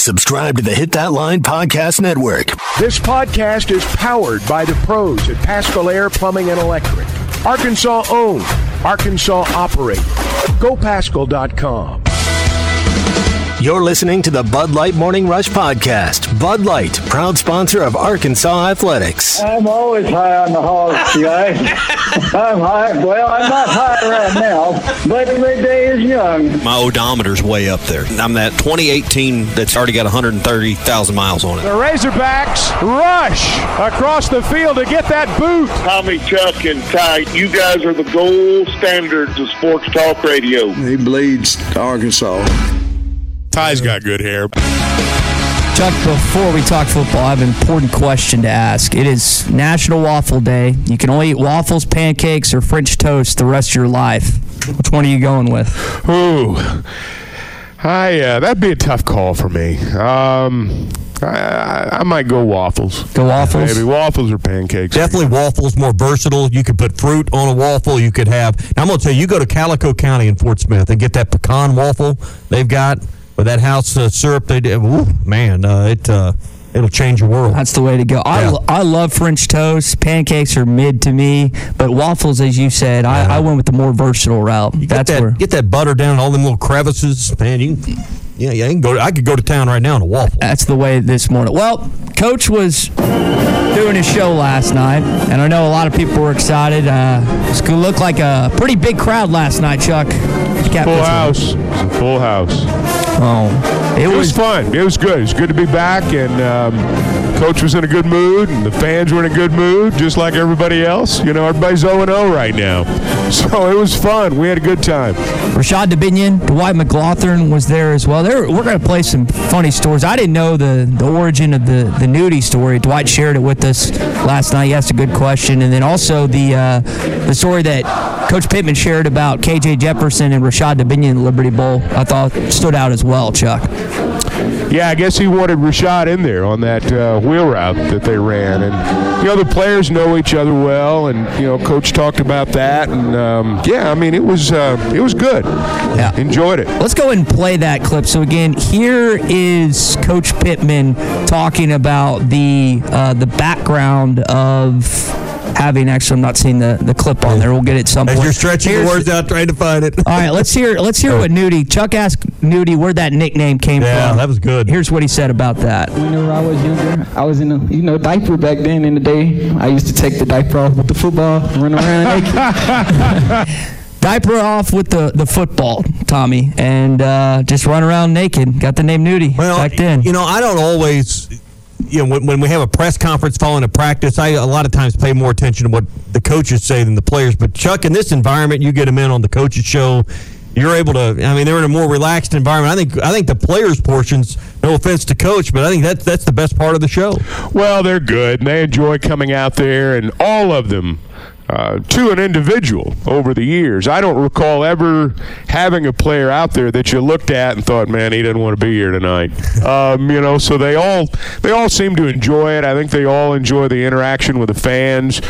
Subscribe to the Hit That Line Podcast Network. This podcast is powered by the pros at Paschal Air Plumbing and Electric. Arkansas owned, Arkansas operated. GoPaschal.com. You're listening to the Bud Light Morning Rush Podcast. Bud Light, proud sponsor of Arkansas Athletics. I'm always high on the hog, guys. I'm high. Well, I'm not high right now, but the day is young. My odometer's way up there. I'm that 2018 that's already got 130,000 miles on it. The Razorbacks rush across the field to get that boot. Tommy, Chuck, and Ty, you guys are the gold standards of sports talk radio. He bleeds Arkansas. Ty's got good hair. Chuck, before we talk football, I have an important question to ask. It is National Waffle Day. You can only eat waffles, pancakes, or French toast the rest of your life. Which one are you going with? Ooh, I uh, that'd be a tough call for me. Um, I, I, I might go waffles. Go waffles? Maybe waffles or pancakes. Definitely waffles more versatile. You could put fruit on a waffle. You could have. Now I'm going to tell you, you go to Calico County in Fort Smith and get that pecan waffle they've got with that house uh, syrup. They do. Ooh, man, uh, it uh, it'll change your world. That's the way to go. I, Yeah. I love French toast. Pancakes are mid to me, but waffles, as you said, I, I went with the more versatile route. Get That's that where. get that butter down all them little crevices, man. You can, yeah, yeah. You can go. I could go to town right now on a waffle. That's the way this morning. Well, Coach was doing his show last night, and I know a lot of people were excited. Uh, it's going to look like a pretty big crowd last night, Chuck. Cat Full house. It was a full house. Oh, it It was was fun. It was good. It was good to be back, and um, coach was in a good mood, and the fans were in a good mood, just like everybody else. You know, everybody's 0 0 right now, so it was fun. We had a good time. Rashod Dubinion, Dwight McGlothern was there as well. There, we're going to play some funny stories. I didn't know the, the origin of the, the nudie story. Dwight shared it with us last night. He asked a good question. And then also the uh, the story that Coach Pittman shared about KJ Jefferson and Rashad in Liberty Bowl, I thought stood out as well, Chuck. Yeah, I guess he wanted Rashod in there on that uh, wheel route that they ran, and you know the players know each other well, and you know coach talked about that, and um, yeah, I mean it was uh, it was good. Yeah. enjoyed it. Let's go and play that clip. So again, here is Coach Pittman talking about the uh, the background of having. Actually, I'm not seeing the, the clip on there. We'll get it some As point. you're stretching Here's- the words out, trying to find it. All right, let's hear let's hear what Nudie Chuck asked Nudie where that nickname came Yeah, from. Yeah, that was good. Here's what he said about that. Whenever I was younger, I was in a you know diaper back then in the day. I used to take the diaper off with the football, run around naked. Diaper off with the, the football, Tommy, and uh, just run around naked. Got the name Nudie Well, back then. you know, I don't always, you know, when, when we have a press conference following a practice, I a lot of times pay more attention to what the coaches say than the players. But Chuck, in this environment, you get them in on the coaches show. You're able to. I mean, they're in a more relaxed environment. I think. I think the players' portions. No offense to coach, but I think that's that's the best part of the show. Well, they're good, and they enjoy coming out there, and all of them. Uh, to an individual over the years. I don't recall ever having a player out there that you looked at and thought, "Man, he doesn't want to be here tonight." um, you know, so they all they all seem to enjoy it. I think they all enjoy the interaction with the fans.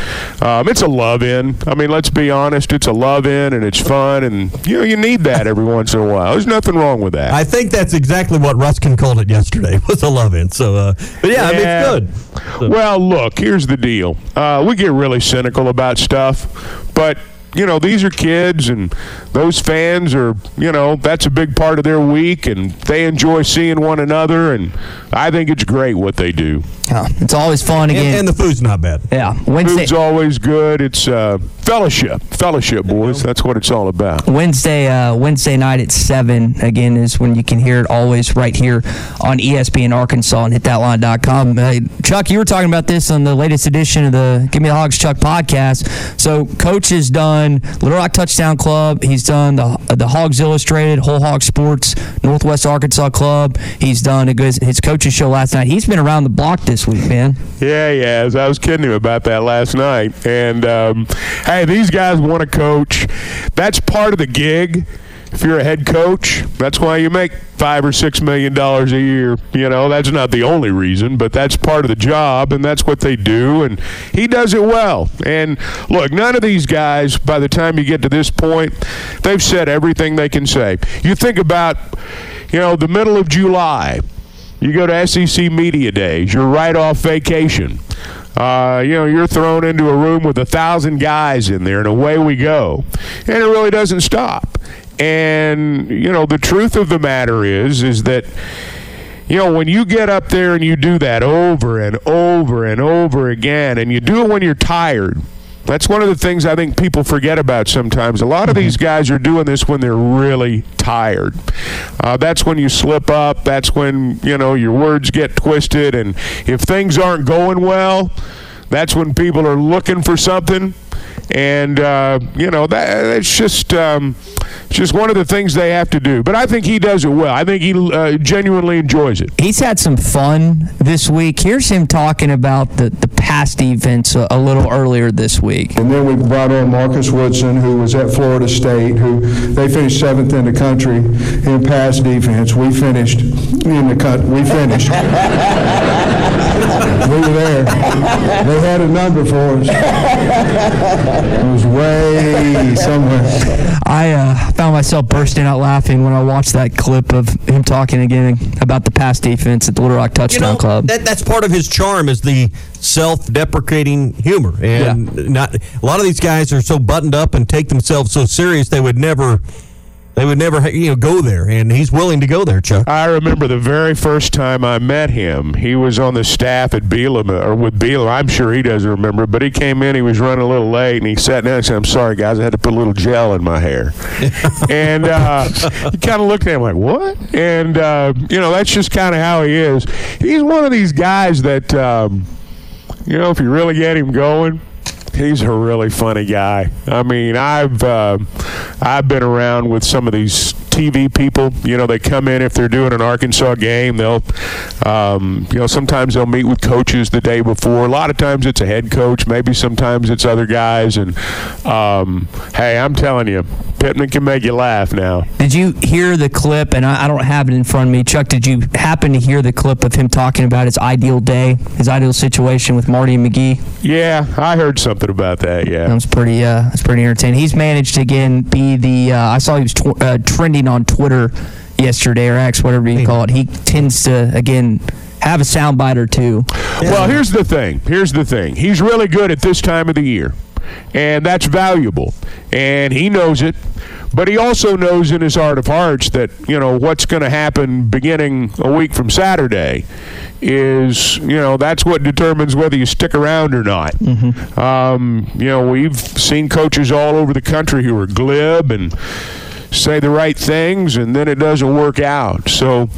Um, it's a love in. I mean, let's be honest, it's a love in, and it's fun, and you know, you need that every once in a while. There's nothing wrong with that. I think that's exactly what Ruskin called it yesterday. Was a love in. So, uh, but yeah, I mean, it's good. Well, look, here's the deal. Uh, we get really cynical about stuff, but you know these are kids, and those fans are you know that's a big part of their week, and they enjoy seeing one another, and I think it's great what they do. Yeah, it's always fun again. And, and the food's not bad. Yeah, Wednesday. Food's always good. It's uh, fellowship, fellowship, boys. That's what it's all about. Wednesday, uh, Wednesday night at seven again is when you can hear it. Always right here on ESPN Arkansas and hitthatline.com. Uh, Chuck, you were talking about this on the latest edition of the Give Me the Hogs Chuck podcast. So, Coach has done Little Rock Touchdown Club. He's done the the Hogs Illustrated, Whole Hog Sports, Northwest Arkansas Club. He's done a good his coaching show last night. He's been around the block this week, man. Yeah, yeah. I was kidding him about that last night. And um, hey, these guys want to coach. That's part of the gig. If you're a head coach, that's why you make five or six million dollars a year. You know, that's not the only reason, but that's part of the job, and that's what they do. And he does it well. And look, none of these guys, by the time you get to this point, they've said everything they can say. You think about, you know, the middle of July. You go to SEC Media Days. You're right off vacation. Uh, you know, you're thrown into a room with a thousand guys in there, and away we go. And it really doesn't stop. And you know, the truth of the matter is, is that you know, when you get up there and you do that over and over and over again, and you do it when you're tired. That's one of the things I think people forget about sometimes. A lot of these guys are doing this when they're really tired. Uh, that's when you slip up. That's when, you know, your words get twisted. And if things aren't going well, that's when people are looking for something. And, uh, you know, that, that's just, um, just one of the things they have to do. But I think he does it well. I think he uh, genuinely enjoys it. He's had some fun this week. Here's him talking about the, the pass defense a, a little earlier this week. And then we brought on Marcus Woodson, who was at Florida State, who they finished seventh in the country in pass defense. We finished in the cut. We finished. we were there. They had a number for us. It was way somewhere. I uh, found myself bursting out laughing when I watched that clip of him talking again about the pass defense at the Little Rock Touchdown you know, Club. That, that's part of his charm is the self-deprecating humor, and yeah. not a lot of these guys are so buttoned up and take themselves so serious they would never. They would never, you know, go there, and he's willing to go there, Chuck. I remember the very first time I met him. He was on the staff at Bielema, or with Bielema. I'm sure he doesn't remember, but he came in. He was running a little late, and he sat down and said, "I'm sorry, guys, I had to put a little gel in my hair." and uh, he kind of looked at him like, "What?" And uh, you know, that's just kind of how he is. He's one of these guys that, um, you know, if you really get him going he's a really funny guy. I mean, I've uh, I've been around with some of these TV people. You know, they come in if they're doing an Arkansas game. They'll, um, you know, sometimes they'll meet with coaches the day before. A lot of times it's a head coach. Maybe sometimes it's other guys. And um, hey, I'm telling you, Pittman can make you laugh now. Did you hear the clip? And I, I don't have it in front of me, Chuck. Did you happen to hear the clip of him talking about his ideal day, his ideal situation with Marty and McGee? Yeah, I heard something about that. Yeah, that was pretty. Uh, that's pretty entertaining. He's managed to again be the. Uh, I saw he was tw- uh, trending on Twitter yesterday or X, whatever you call it. He tends to again have a soundbite or two. Well, here's the thing. Here's the thing. He's really good at this time of the year, and that's valuable, and he knows it. But he also knows in his heart of hearts that you know what's going to happen beginning a week from Saturday is you know that's what determines whether you stick around or not. Mm-hmm. Um, you know we've seen coaches all over the country who are glib and say the right things and then it doesn't work out. So,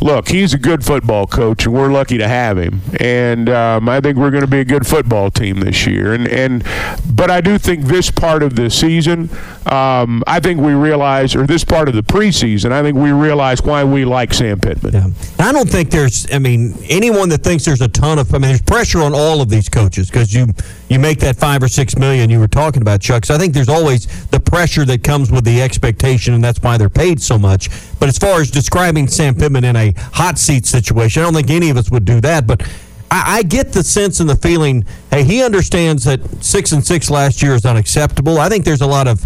look, he's a good football coach and we're lucky to have him. And um, I think we're going to be a good football team this year. And and but I do think this part of the season, um, I think we realize, or this part of the preseason, I think we realize why we like Sam Pittman. Yeah. I don't think there's, I mean, anyone that thinks there's a ton of, I mean, there's pressure on all of these coaches because you you make that five or six million you were talking about, Chuck. So I think there's always the pressure that comes with the expectation, and that's why they're paid so much. But as far as describing Sam Pittman in a hot seat situation, I don't think any of us would do that. But I, I get the sense and the feeling, hey, he understands that six and six last year is unacceptable. I think there's a lot of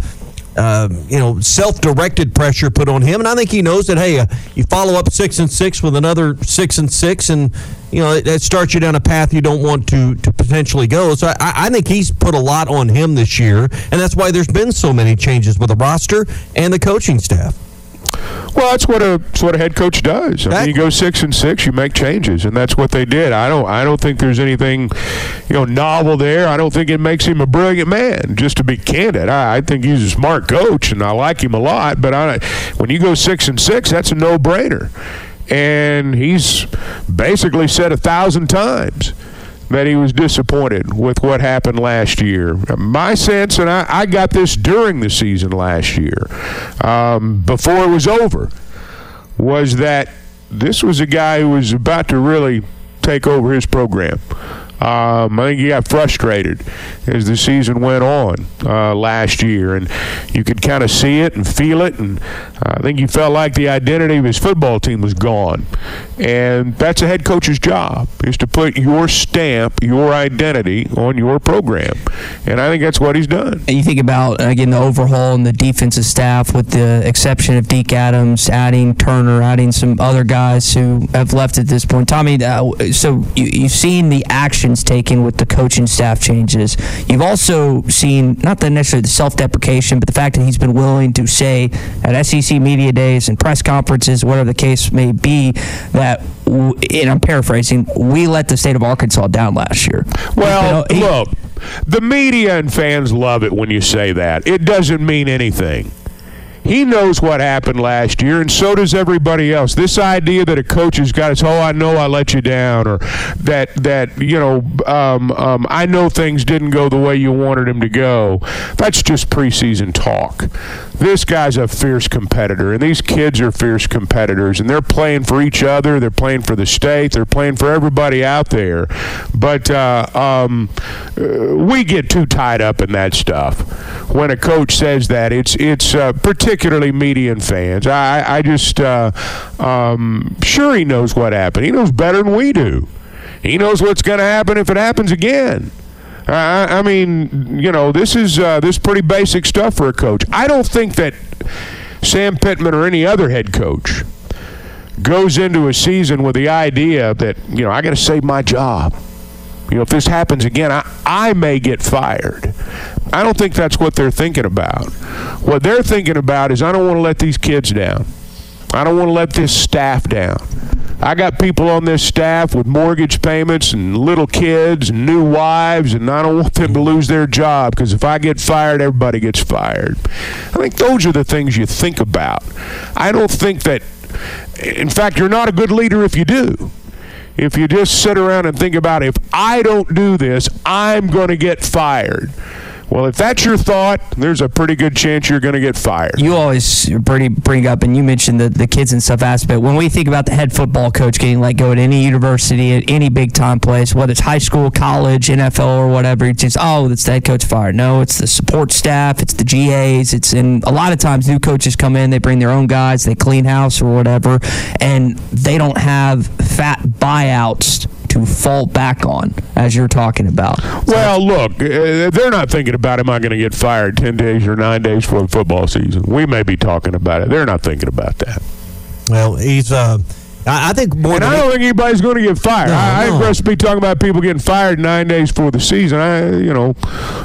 uh, you know, self-directed pressure put on him, and I think he knows that. Hey, uh, you follow up six and six with another six and six, and you know it starts you down a path you don't want to to potentially go. So I, I think he's put a lot on him this year, and that's why there's been so many changes with the roster and the coaching staff. Well, that's what a that's what a head coach does. I mean, you go six and six, you make changes, and that's what they did. I don't I don't think there's anything, you know, novel there. I don't think it makes him a brilliant man. Just to be candid, I, I think he's a smart coach, and I like him a lot. But I, when you go six and six, that's a no brainer, and he's basically said a thousand times that he was disappointed with what happened last year. My sense, and I, I got this during the season last year, um, before it was over, was that this was a guy who was about to really take over his program. Um, I think he got frustrated as the season went on uh, last year, and you could kind of see it and feel it. And I think he felt like the identity of his football team was gone. And that's a head coach's job is to put your stamp, your identity on your program. And I think that's what he's done. And you think about again the overhaul and the defensive staff, with the exception of Deke Adams, adding Turner, adding some other guys who have left at this point. Tommy, uh, so you, you've seen the actions taken with the coaching staff changes. You've also seen not the necessarily the self-deprecation, but the fact that he's been willing to say at SEC media days and press conferences, whatever the case may be, that and I'm paraphrasing, we let the state of Arkansas down last year. Well, he, look, the media and fans love it when you say that. It doesn't mean anything. He knows what happened last year, and so does everybody else. This idea that a coach has got his, oh, I know I let you down, or that that you know, um, um, I know things didn't go the way you wanted them to go. That's just preseason talk. This guy's a fierce competitor, and these kids are fierce competitors, and they're playing for each other. They're playing for the state. They're playing for everybody out there. But uh, um, uh, we get too tied up in that stuff. When a coach says that, it's it's uh, particularly media and fans. I, I just, uh, um, sure, he knows what happened. He knows better than we do. He knows what's going to happen if it happens again. I, I mean, you know, this is uh, this pretty basic stuff for a coach. I don't think that Sam Pittman or any other head coach goes into a season with the idea that you know I got to save my job. You know, if this happens again, I, I may get fired. I don't think that's what they're thinking about. What they're thinking about is I don't want to let these kids down. I don't want to let this staff down. I got people on this staff with mortgage payments and little kids and new wives, and I don't want them to lose their job because if I get fired, everybody gets fired. I think those are the things you think about. I don't think that, in fact, you're not a good leader if you do if you just sit around and think about if I don't do this, I'm going to get fired. Well, if that's your thought, there's a pretty good chance you're going to get fired. You always bring up, and you mentioned the, the kids and stuff aspect. When we think about the head football coach getting let go at any university, at any big time place, whether it's high school, college, NFL, or whatever, it's just, oh, it's the head coach fired. No, it's the support staff, it's the GAs, it's, and a lot of times new coaches come in, they bring their own guys, they clean house or whatever, and they don't have fat buyouts to fall back on, as you're talking about. So well, look, uh, they're not thinking about am I going to get fired 10 days or nine days for the football season. We may be talking about it. They're not thinking about that. Well, he's. Uh, I think more. And I don't think anybody's going to get fired. No, I, no. I think be talking about people getting fired nine days for the season. I, you know,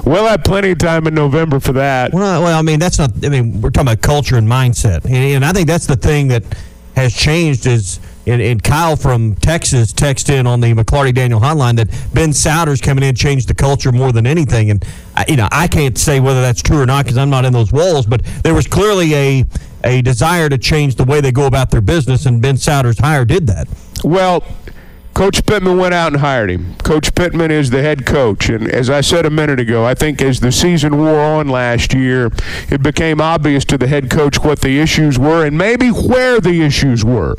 we'll have plenty of time in November for that. Well, well, I mean, that's not. I mean, we're talking about culture and mindset, and, and I think that's the thing that has changed is and, and Kyle from Texas texted in on the McLarty Daniel hotline that Ben Sowders coming in changed the culture more than anything. And I, you know, I can't say whether that's true or not because I'm not in those walls. But there was clearly a a desire to change the way they go about their business, and Ben Sowders hire did that. Well. Coach Pittman went out and hired him. Coach Pittman is the head coach. And as I said a minute ago, I think as the season wore on last year, it became obvious to the head coach what the issues were and maybe where the issues were.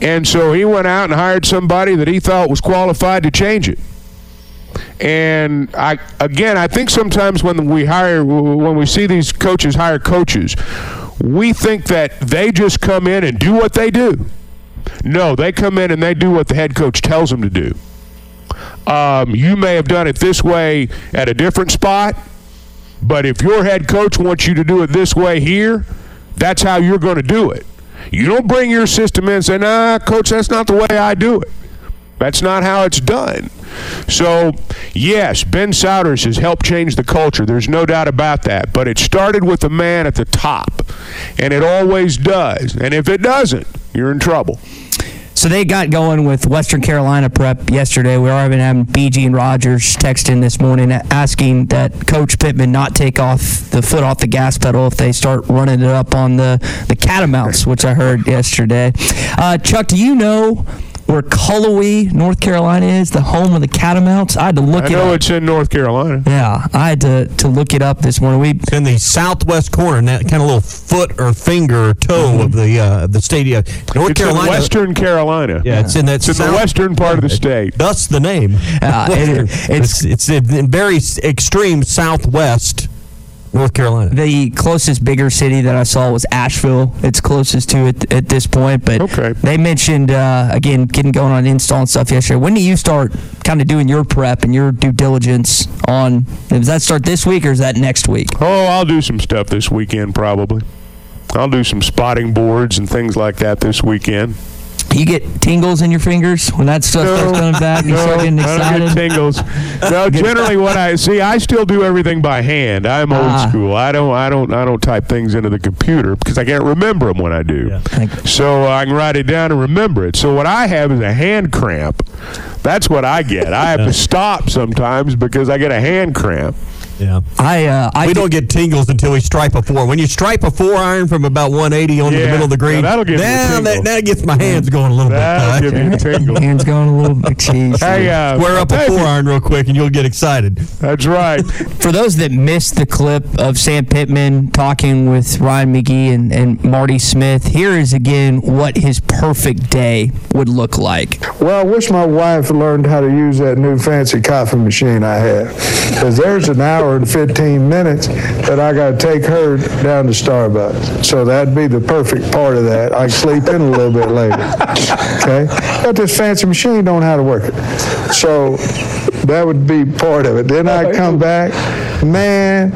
And so he went out and hired somebody that he thought was qualified to change it. And I again, I think sometimes when we hire when we see these coaches hire coaches, we think that they just come in and do what they do. No, they come in and they do what the head coach tells them to do. Um, you may have done it this way at a different spot, but if your head coach wants you to do it this way here, that's how you're going to do it. You don't bring your system in and say, nah, coach, that's not the way I do it. That's not how it's done. So, yes, Ben Sowders has helped change the culture. There's no doubt about that. But it started with the man at the top and it always does. And if it doesn't, you're in trouble. So they got going with Western Carolina prep yesterday. We are having BG and Rogers texting this morning asking that Coach Pittman not take off the foot off the gas pedal if they start running it up on the, the catamounts, which I heard yesterday. Uh, Chuck, do you know where Cullowhee, North Carolina is, the home of the Catamounts. I had to look I it know up. it's in North Carolina. Yeah, I had to, to look it up this morning. We It's in the southwest corner, in that kind of little foot or finger or toe of the uh, the stadium. North it's Carolina. in Western Carolina. Yeah, it's in that It's in the western part of the state. Thus the name. Uh, it- Western. it's it's in very extreme southwest North Carolina. The closest bigger city that I saw was Asheville. It's closest to it at this point. But Okay. they mentioned uh, again getting going on install and stuff yesterday. When do you start kind of doing your prep and your due diligence on? Does that start this week or is that next week? Oh, I'll do some stuff this weekend probably. I'll do some spotting boards and things like that this weekend. You get tingles in your fingers when that stuff starts coming back. You no, start getting excited. I don't excited. get tingles. No, generally what I see, I still do everything by hand. I'm old Ah. school. I don't, I don't, I don't type things into the computer because I can't remember them when I do. So I can write it down and remember it. So what I have is a hand cramp. That's what I get. I have to stop sometimes because I get a hand cramp. Yeah. I uh, I we don't get tingles until we stripe a four. When you stripe a four iron from about 180 onto the middle of the green, that'll give me a now tingle. that, that gets my hands going a little That'll bit. give me a tingle. Hands going a little. Jeez. Hey, uh, Square up a hey, four iron real quick and you'll get excited. That's right. For those that missed the clip of Sam Pittman talking with Ryan McGee and, and Marty Smith, here is again what his perfect day would look like. Well, I wish my wife learned how to use that new fancy coffee machine I have. Because there's an hour and 15 minutes that I got to take her down to Starbucks. So that'd be the perfect part of that. I sleep in a little bit later. Okay? But this fancy machine don't know how to work it. So that would be part of it. Then I come back, man,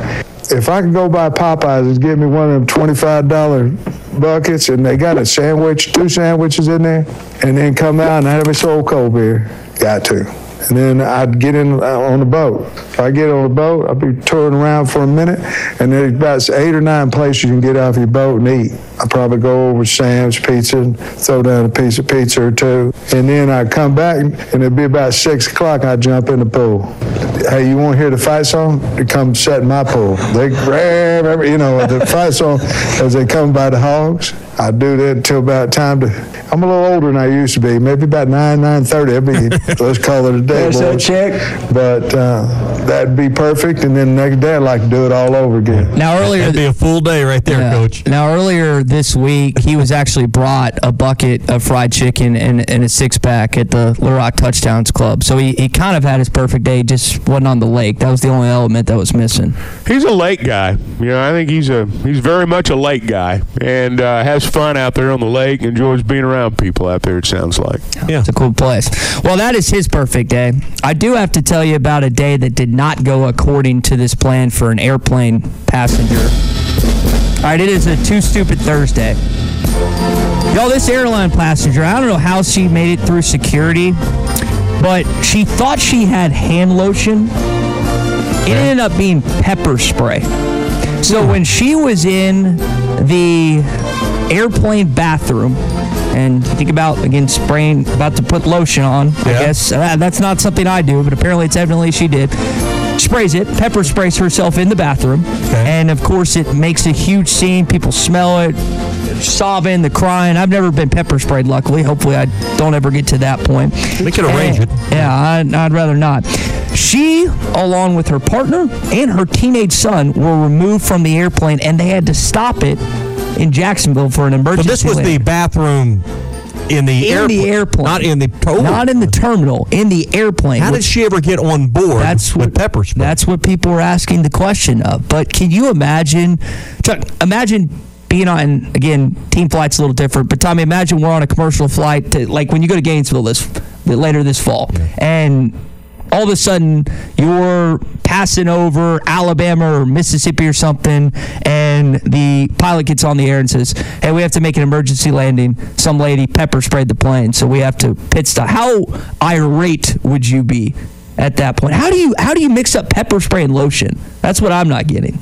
if I could go buy Popeyes and get me one of them $25 buckets and they got a sandwich, two sandwiches in there, and then come out and have a soul cold beer, got to. And then I'd get in uh, on the boat. If I get on the boat, I'd be touring around for a minute, and there's about eight or nine places you can get off your boat and eat. I'd probably go over to Sam's Pizza and throw down a piece of pizza or two. And then I'd come back, and it'd be about six o'clock, I'd jump in the pool. Hey, you want to hear the fight song? They come set in my pool. They grab, you know, the fight song as they come by the hogs. I do that until about time to. I'm a little older than I used to be. Maybe about nine, nine thirty. I'll be. let's call it a day, There's that boys. check. But uh, that'd be perfect. And then the next day, I'd like to do it all over again. Now earlier That'd be a full day right there, Yeah. coach. Now, earlier this week, he was actually brought a bucket of fried chicken and, and a six pack at the Little Rock Touchdowns Club. So he, he kind of had his perfect day, just wasn't on the lake. That was the only element that was missing. He's a lake guy. You know, I think he's a he's very much a lake guy and uh, has fun out there on the lake. Enjoys being around people out there. It sounds like. Yeah. It's a cool place. Well, that is his perfect day. I do have to tell you about a day that did not go according to this plan for an airplane passenger. All right, it is a Too Stupid Thursday. Y'all, this airline passenger, I don't know how she made it through security, but she thought she had hand lotion. It ended up being pepper spray. So when she was in the airplane bathroom, and think about again spraying, about to put lotion on. I guess uh, that's not something I do, but apparently it's evidently she did. Sprays it, pepper sprays herself in the bathroom, and of course it makes a huge scene. People smell it, sobbing, the crying. I've never been pepper sprayed, luckily. Hopefully, I don't ever get to that point. We could arrange And- it. Yeah, I'd, I'd rather not. She, along with her partner and her teenage son, were removed from the airplane, and they had to stop it in Jacksonville for an So emergency. this was the bathroom in the in airplane. the airplane, Not in the oh. not in the terminal, in the airplane. How did she ever get on board That's with what- pepper spray? That's what people were asking the question of. But can you imagine, Chuck? Imagine being on again. Team flight's a little different, but Tommy, imagine we're on a commercial flight to like when you go to Gainesville this later this fall, and all of a sudden you're passing over Alabama or Mississippi or something, and the pilot gets on the air and says, "Hey, we have to make an emergency landing. Some lady pepper sprayed the plane, so we have to pit stop." How irate would you be at that point? How do you how do you mix up pepper spray and lotion? That's what I'm not getting.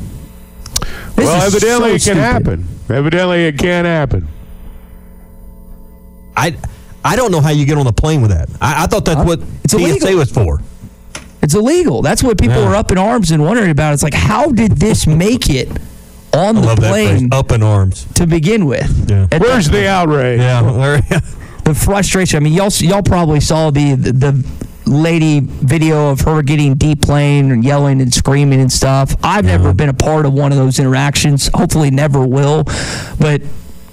well, evidently so it can stupid. happen. Evidently it can happen. I I don't know how you get on the plane with that. I, I thought that's what It's TSA illegal. was for. It's illegal. That's what people Yeah. are up in arms and wondering about. It's like, how did this make it on I the love that phrase. plane Up in arms. to begin with? Yeah. At Where's the outrage? Yeah. where- the frustration. I mean, y'all y'all probably saw the, the the lady video of her getting deplaned and yelling and screaming and stuff. I've never been a part of one of those interactions. Hopefully, never will. But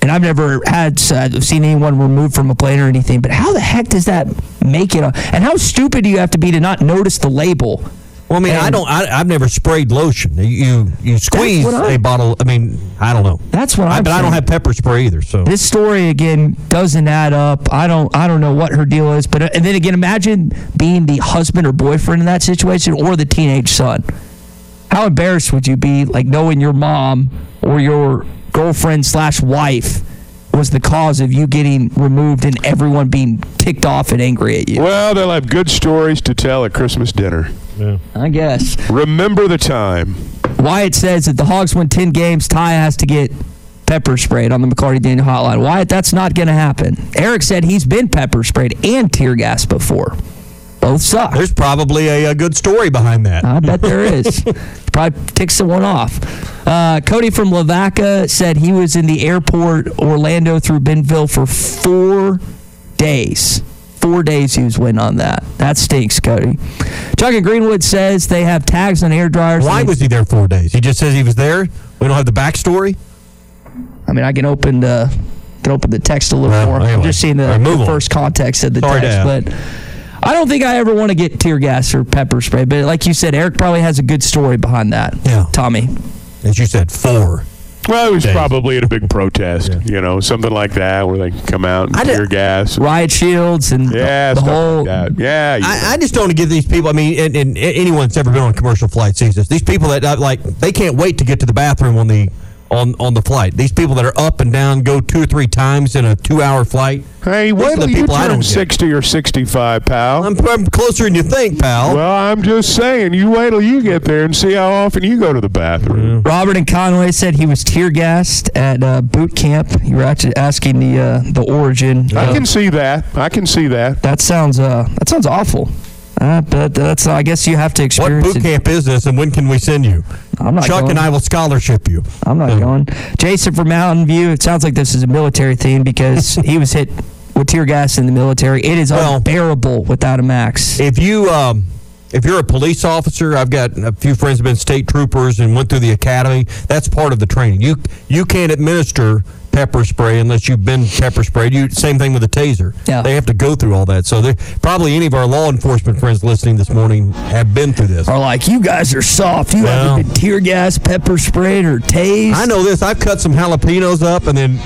and I've never had uh, seen anyone removed from a plane or anything. But how the heck does that make it? And how stupid do you have to be to not notice the label? Well, I mean, I don't. I, I've never sprayed lotion. You you, squeeze a bottle. I mean, I don't know. That's what I, but I don't have pepper spray either. So This story again doesn't add up. I don't I don't know what her deal is, but uh, and then again, imagine being the husband or boyfriend in that situation or the teenage son. How embarrassed would you be, like knowing your mom or your girlfriend slash wife was the cause of you getting removed and everyone being ticked off and angry at you? Well, they'll have good stories to tell at Christmas dinner. I guess. Remember the time. Wyatt says that the Hogs win 10 games, Ty has to get pepper sprayed on the McLarty Daniel hotline. Wyatt, that's not going to happen. Eric said he's been pepper sprayed and tear gas before. Both suck. there's probably a, a good story behind that. I bet there is. Probably tick someone off. Uh, Cody from Lavaca said he was in the airport, Orlando through Benville for four days. Four days he was waiting on that. That stinks, Cody. Chuck and Greenwood says they have tags on air dryers. Why was he there four days? He just says he was there. We don't have the backstory. I mean, I can open the can open the text a little Well, more. I'm just seeing the, right, the first context of the Sorry text, but I don't think I ever want to get tear gas or pepper spray. But like you said, Eric probably has a good story behind that. Yeah. Tommy. As you said, four. Well, it was Days. probably at a big protest, you know, something like that, where they come out and I did- tear gas. Riot shields and Yeah, the stuff whole. like that. Yeah, I, I just don't want to give these people. I mean, and, and anyone that's ever been on commercial flight sees this. These people that uh, like they can't wait to get to the bathroom on the on on the flight. These people that are up and down, go two or three times in a two-hour flight. Hey, These are wait the till you people I don't turn get. 60 or 65, pal. I'm, I'm closer than you think, pal. well, I'm just saying, you wait till you get there and see how often you go to the bathroom. Robert and Conway said he was tear gassed at uh, boot camp. You were actually asking the uh, the origin. I of- can see that. I can see that. that sounds uh, that sounds awful. Uh, but that's I guess you have to what boot camp is this, and when can we send you? I'm not Chuck going. and I will scholarship you. I'm not going. Jason from Mountain View. It sounds like this is a military theme because he was hit with tear gas in the military. It is Well- unbearable without a max. If you um, if you're a police officer, I've got a few friends who've been state troopers and went through the academy. That's part of the training. You you can't administer pepper spray unless you've been pepper sprayed. You same thing with a taser. Yeah. They have to go through all that. So they probably any of our law enforcement friends listening this morning have been through this. Are like you guys are soft. You Well- haven't been tear gas, pepper sprayed, or tased. I know this. I've cut some jalapenos up and then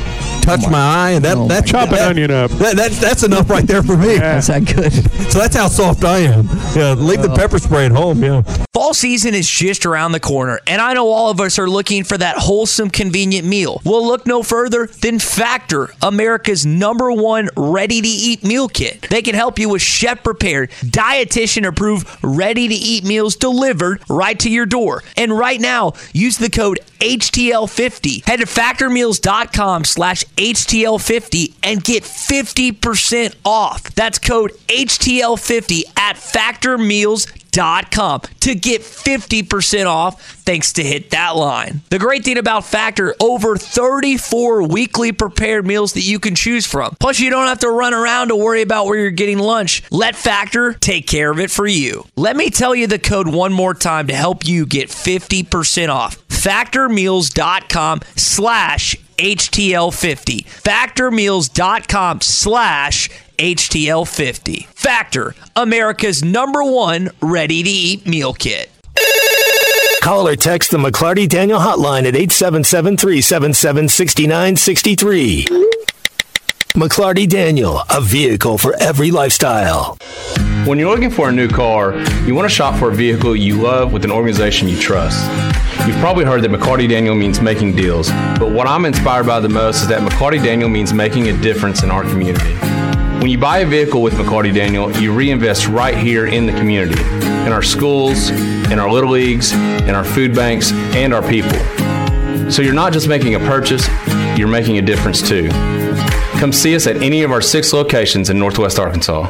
touched oh my eye, and that oh that my Chop an onion up. That, that's that's enough right there for me. Is that good? So that's how soft I am. Yeah, leave the oh. pepper spray at home. Yeah. Fall season is just around the corner, and I know all of us are looking for that wholesome, convenient meal. We'll look no further than Factor, America's number one ready to eat meal kit. They can help you with chef prepared, dietitian approved, ready to eat meals delivered right to your door. And right now, use the code HTL50. Head to factormeals.com slash HTL50 and get 50% off. That's code HTL50 at factormeals.com to get 50% off thanks to Hit That Line. The great thing about Factor, over 34 weekly prepared meals that you can choose from. Plus, you don't have to run around to worry about where you're getting lunch. Let Factor take care of it for you. Let me tell you the code one more time to help you get 50% off. Factormeals.com slash HTL50. Factormeals.com slash HTL50. Factor, America's number one ready to eat meal kit. Call or text the McLarty Daniel hotline at 877 377 6963. McLarty Daniel, a vehicle for every lifestyle. When you're looking for a new car, you want to shop for a vehicle you love with an organization you trust. You've probably heard that McLarty Daniel means making deals, but what I'm inspired by the most is that McLarty Daniel means making a difference in our community. When you buy a vehicle with McLarty Daniel, you reinvest right here in the community, in our schools, in our little leagues, in our food banks, and our people. So you're not just making a purchase, you're making a difference too. Come see us at any of our six locations in Northwest Arkansas.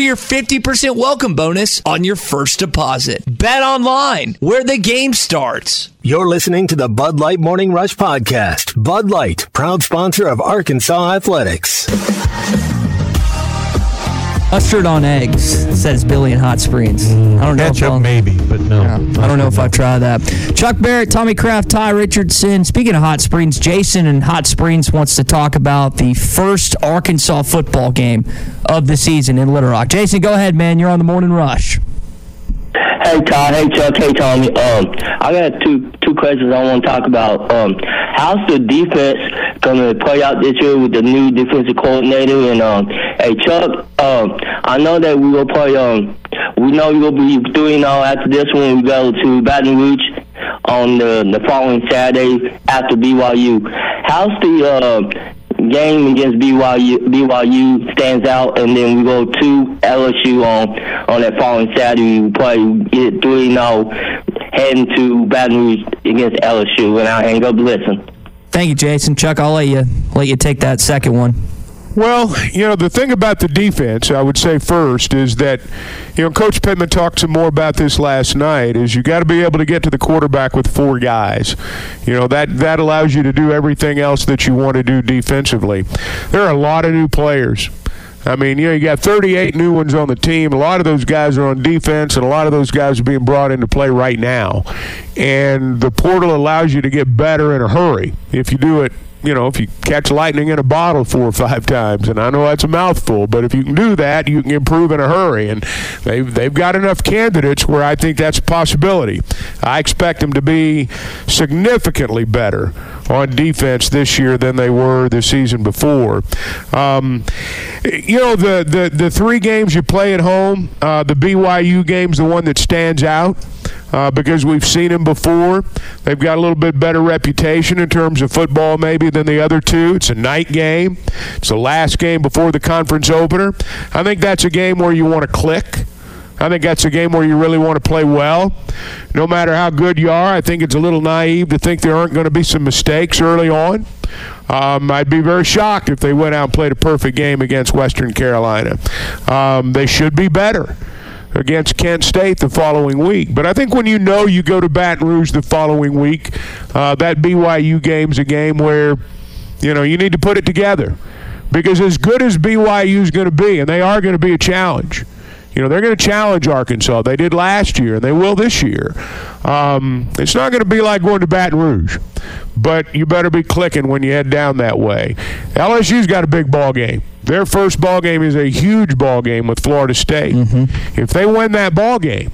your 50% welcome bonus on your first deposit. Bet online, where the game starts. You're listening to the Bud Light Morning Rush Podcast. Bud Light, proud sponsor of Arkansas Athletics. Mustard on eggs, says Billy in Hot Springs. I don't know. if Ketchup, I'll- maybe, but no. I don't know if I've tried that. Chuck Barrett, Tommy Kraft, Ty Richardson. Speaking of Hot Springs, Jason in Hot Springs wants to talk about the first Arkansas football game of the season in Little Rock. Jason, go ahead, man. You're on the morning rush. Hey Todd, hey Chuck, hey Tommy. Um, I got two two questions I want to talk about. Um, how's the defense gonna play out this year with the new defensive coordinator? And um, hey Chuck, um, I know that we will play. Um, we know we will be doing all after this one. We go to Baton Rouge on the the following Saturday after BYU. How's the uh, game against BYU BYU stands out, and then we go to LSU on on that following Saturday. We we get three zero oh, heading to Baton Rouge against LSU, and I'll hang up listen. Thank you, Jason. Chuck, I'll let you let you take that second one. Well, you know, the thing about the defense, I would say first, is that, you know, Coach Pittman talked some more about this last night, is you got to be able to get to the quarterback with four guys. You know, that, that allows you to do everything else that you want to do defensively. There are a lot of new players. I mean, you know, you got 38 new ones on the team. A lot of those guys are on defense, and a lot of those guys are being brought into play right now. And the portal allows you to get better in a hurry if you do it you know, if you catch lightning in a bottle four or five times, and I know that's a mouthful, but if you can do that, you can improve in a hurry. And they've, they've got enough candidates where I think that's a possibility. I expect them to be significantly better on defense this year than they were the season before. Um, you know, the, the, the three games you play at home, uh, the BYU game's the one that stands out. Uh, because we've seen them before. They've got a little bit better reputation in terms of football, maybe, than the other two. It's a night game, it's the last game before the conference opener. I think that's a game where you want to click. I think that's a game where you really want to play well. No matter how good you are, I think it's a little naive to think there aren't going to be some mistakes early on. Um, I'd be very shocked if they went out and played a perfect game against Western Carolina. Um, they should be better against Kent State the following week. But I think when you know you go to Baton Rouge the following week, uh, that BYU game's a game where, you know, you need to put it together. Because as good as BYU is going to be, and they are going to be a challenge, you know, they're going to challenge Arkansas. They did last year, and they will this year. Um, it's not going to be like going to Baton Rouge, but you better be clicking when you head down that way. LSU's got a big ball game. Their first ball game is a huge ball game with Florida State. If they win that ball game,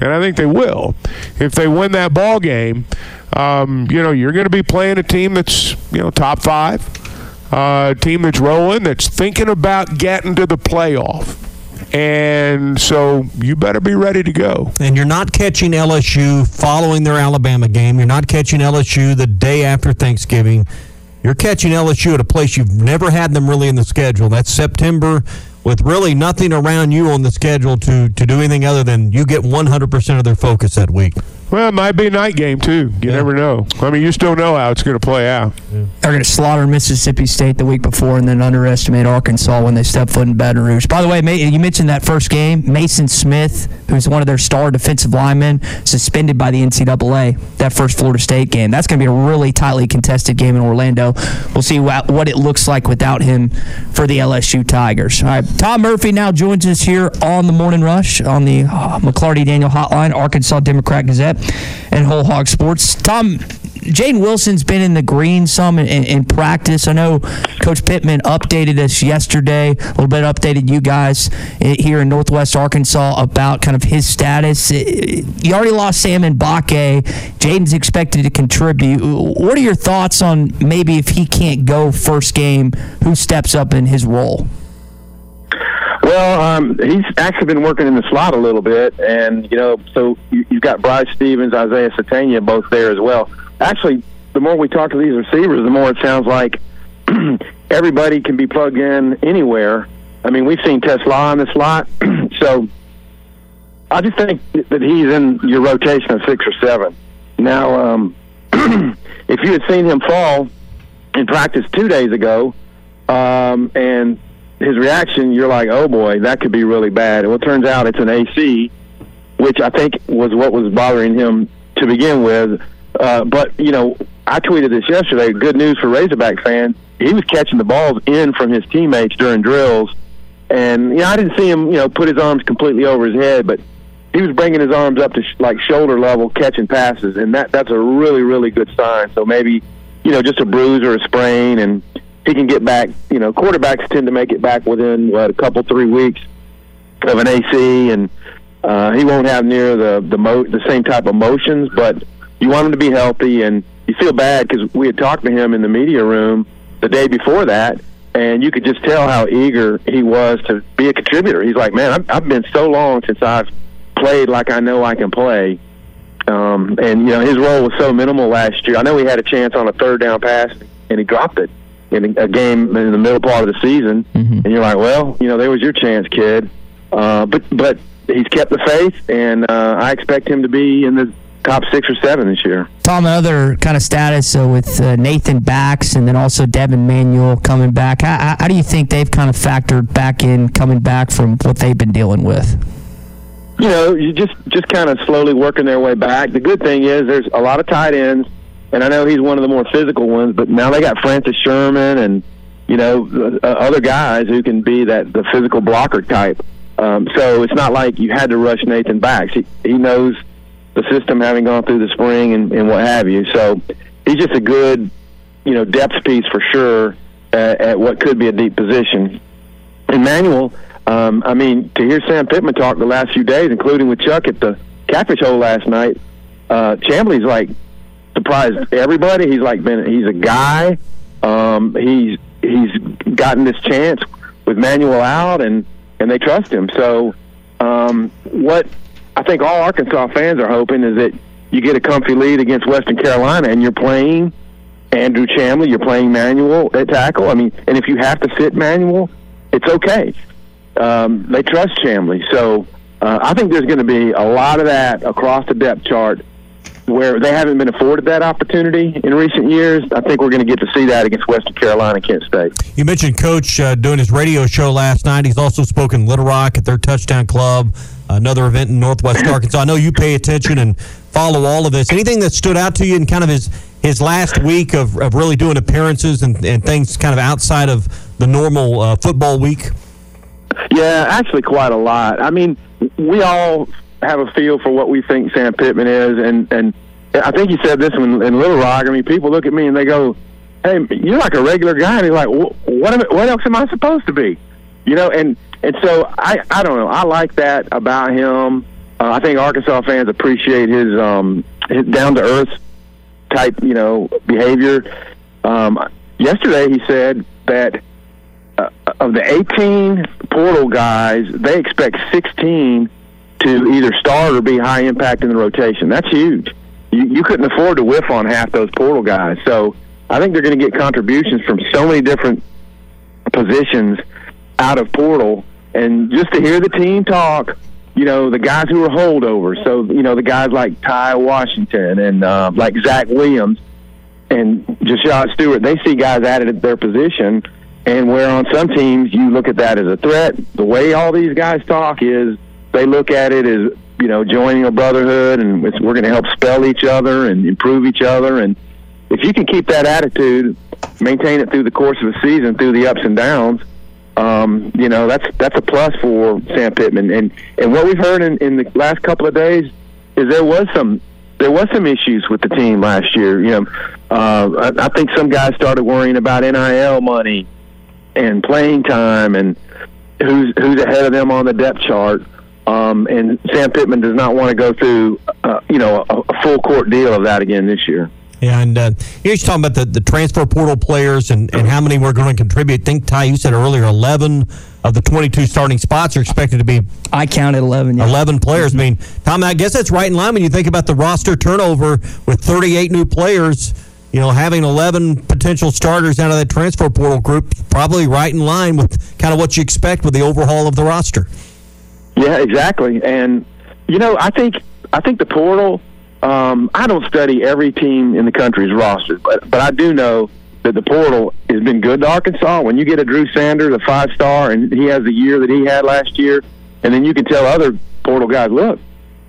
and I think they will, if they win that ball game, um, you know, you're going to be playing a team that's you know top five, uh, a team that's rolling, that's thinking about getting to the playoff. And so you better be ready to go. And you're not catching LSU following their Alabama game. You're not catching LSU the day after Thanksgiving. You're catching LSU at a place you've never had them really in the schedule. That's September with really nothing around you on the schedule to, to do anything other than you get 100% of their focus that week. Well, it might be a night game too. You never know. I mean, you still know how it's going to play out. They're going to slaughter Mississippi State the week before and then underestimate Arkansas when they step foot in Baton Rouge. By the way, you mentioned that first game. Mason Smith, who's one of their star defensive linemen, suspended by the NCAA that first Florida State game. That's going to be a really tightly contested game in Orlando. We'll see what it looks like without him for the LSU Tigers. All right, Tom Murphy now joins us here on the Morning Rush on the uh, McLarty Daniel Hotline, Arkansas Democrat Gazette, and Whole Hog Sports. Tom, Jaedon Wilson's been in the green some in, in, practice. I know Coach Pittman updated us yesterday, a little bit updated you guys eh, here in Northwest Arkansas about kind of his status. Eh, you already lost Sam Mbake. Jaedon's expected to contribute. What are your thoughts on maybe if he can't go first game, who steps up in his role? Well, um, he's actually been working in the slot a little bit, and you know, so you, have got Bryce Stephens, Isaiah Sategna both there as well. Actually, the more we talk to these receivers, the more it sounds like everybody can be plugged in anywhere. I mean, we've seen TeSlaa in the slot, so I just think that he's in your rotation of six or seven. Now, um, if you had seen him fall in practice two days ago, um, and his reaction, you're like, oh boy, that could be really bad. Well, it turns out it's an AC, which I think was what was bothering him to begin with. Uh, but, you know, I tweeted this yesterday. Good news for Razorback fans. He was catching the balls in from his teammates during drills. And, you know, I didn't see him, you know, put his arms completely over his head, but he was bringing his arms up to sh- like shoulder level, catching passes. And that that's a really, really good sign. So maybe, you know, just a bruise or a sprain. And, he can get back. You know, quarterbacks tend to make it back within what a couple three weeks of an AC, and uh, he won't have near the the mo- the same type of motions. But you want him to be healthy, and you feel bad because we had talked to him in the media room the day before that, and you could just tell how eager he was to be a contributor. He's like, man, I've, I've been so long since I've played like I know I can play. Um, and you know his role was so minimal last year. I know he had a chance on a third down pass and he dropped it in a game in the middle part of the season, mm-hmm. and you're like, well, you know, there was your chance, kid. Uh, but but he's kept the faith, and uh, I expect him to be in the top six or seven this year. Tom, another kind of status uh, with uh, Nathan Bax and then also Devin Manuel coming back. How, how do you think they've kind of factored back in coming back from what they've been dealing with? You know, you just just kind of slowly working their way back. The good thing is there's a lot of tight ends and I know he's one of the more physical ones. But now they got Francis Sherman and you know uh, other guys who can be that the physical blocker type. Um, so it's not like you had to rush Nathan Bax. He he knows the system, having gone through the spring and, and what have you. So he's just a good you know depth piece for sure at, at what could be a deep position. Emmanuel, um, I mean, to hear Sam Pittman talk the last few days, including with Chuck at the Catfish Hole last night, uh, Chamblee's like surprised everybody. He's like been he's a guy. Um, he's he's gotten this chance with Manuel out, and and they trust him. So um, what I think all Arkansas fans are hoping is that you get a comfy lead against Western Carolina, and you're playing Andrew Chamblee, you're playing Manuel at tackle. I mean, and if you have to sit Manuel, it's okay. Um, they trust Chamblee, so uh, I think there's going to be a lot of that across the depth chart where they haven't been afforded that opportunity in recent years. I think we're going to get to see that against Western Carolina and Kent State. You mentioned Coach uh, doing his radio show last night. He's also spoken Little Rock at their Touchdown Club, another event in Northwest Arkansas. I know you pay attention and follow all of this. Anything that stood out to you in kind of his his last week of, of really doing appearances and, and things kind of outside of the normal uh, football week? Yeah, actually, quite a lot. I mean, we all have a feel for what we think Sam Pittman is, and and I think you said this in, in Little Rock. I mean, people look at me and they go, "Hey, you're like a regular guy," and he's like, "What? What, what else am I supposed to be?" You know, and and so I I don't know. I like that about him. Uh, I think Arkansas fans appreciate his um his down to earth type you know behavior. Um, yesterday he said that uh, of the 18 portal guys, they expect 16 to either start or be high impact in the rotation. That's huge. You, you couldn't afford to whiff on half those portal guys. So I think they're going to get contributions from so many different positions out of portal. And just to hear the team talk, you know, the guys who are holdovers. So, you know, the guys like Ty Washington and uh, like Zach Williams and Jashaud Stewart, they see guys added at their position. And where on some teams you look at that as a threat, the way all these guys talk is they look at it as you know joining a brotherhood, and we're going to help spell each other and improve each other. And if you can keep that attitude, maintain it through the course of the season, through the ups and downs, um, you know that's that's a plus for Sam Pittman. And and what we've heard in, in the last couple of days is there was some there was some issues with the team last year. You know, uh, I, I think some guys started worrying about NIL money and playing time and who's who's ahead of them on the depth chart. Um, and Sam Pittman does not want to go through, uh, you know, a, a full court deal of that again this year. Yeah, and uh, you're just talking about the, the transfer portal players and, and how many were going to contribute. I think, Ty, you said earlier 11 of the 22 starting spots are expected to be. I counted 11. Yeah. 11 players. I mean, Tom, I guess that's right in line when you think about the roster turnover with 38 new players. You know, having 11 potential starters out of that transfer portal group, probably right in line with kind of what you expect with the overhaul of the roster. Yeah, exactly. And you know, I think I think the portal. Um, I don't study every team in the country's roster, but but I do know that the portal has been good to Arkansas. When you get a Drew Sanders, a five star, and he has the year that he had last year, and then you can tell other portal guys, look,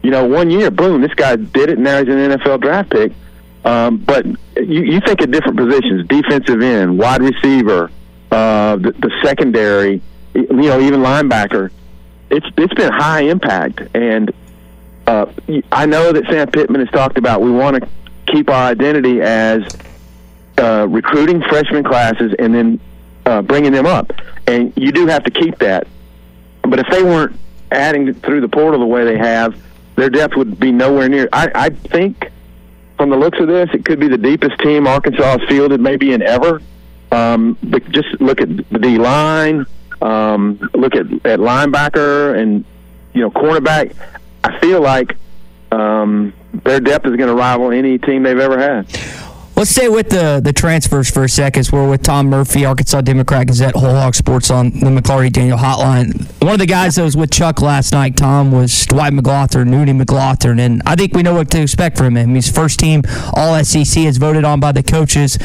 you know, one year, boom, this guy did it. And Now he's an NFL draft pick. Um, but you, you think of different positions: defensive end, wide receiver, uh, the, the secondary, you know, even linebacker it's it's been high impact, and uh, I know that Sam Pittman has talked about we want to keep our identity as uh, recruiting freshman classes and then uh, bringing them up, and you do have to keep that. But if they weren't adding through the portal the way they have, their depth would be nowhere near. I, I think from the looks of this, it could be the deepest team Arkansas has fielded maybe in ever. Um, but just look at the D line. Um, look at at linebacker and you know cornerback. I feel like um, their depth is going to rival any team they've ever had. Let's stay with the the transfers for a second. We're with Tom Murphy, Arkansas Democrat Gazette, Whole Hog Sports on the McLarty Daniel Hotline. One of the guys that was with Chuck last night, Tom, was Dwight McGlothern, Noonie McGlothern, and I think we know what to expect from him. He's first team All SEC, is voted on by the coaches.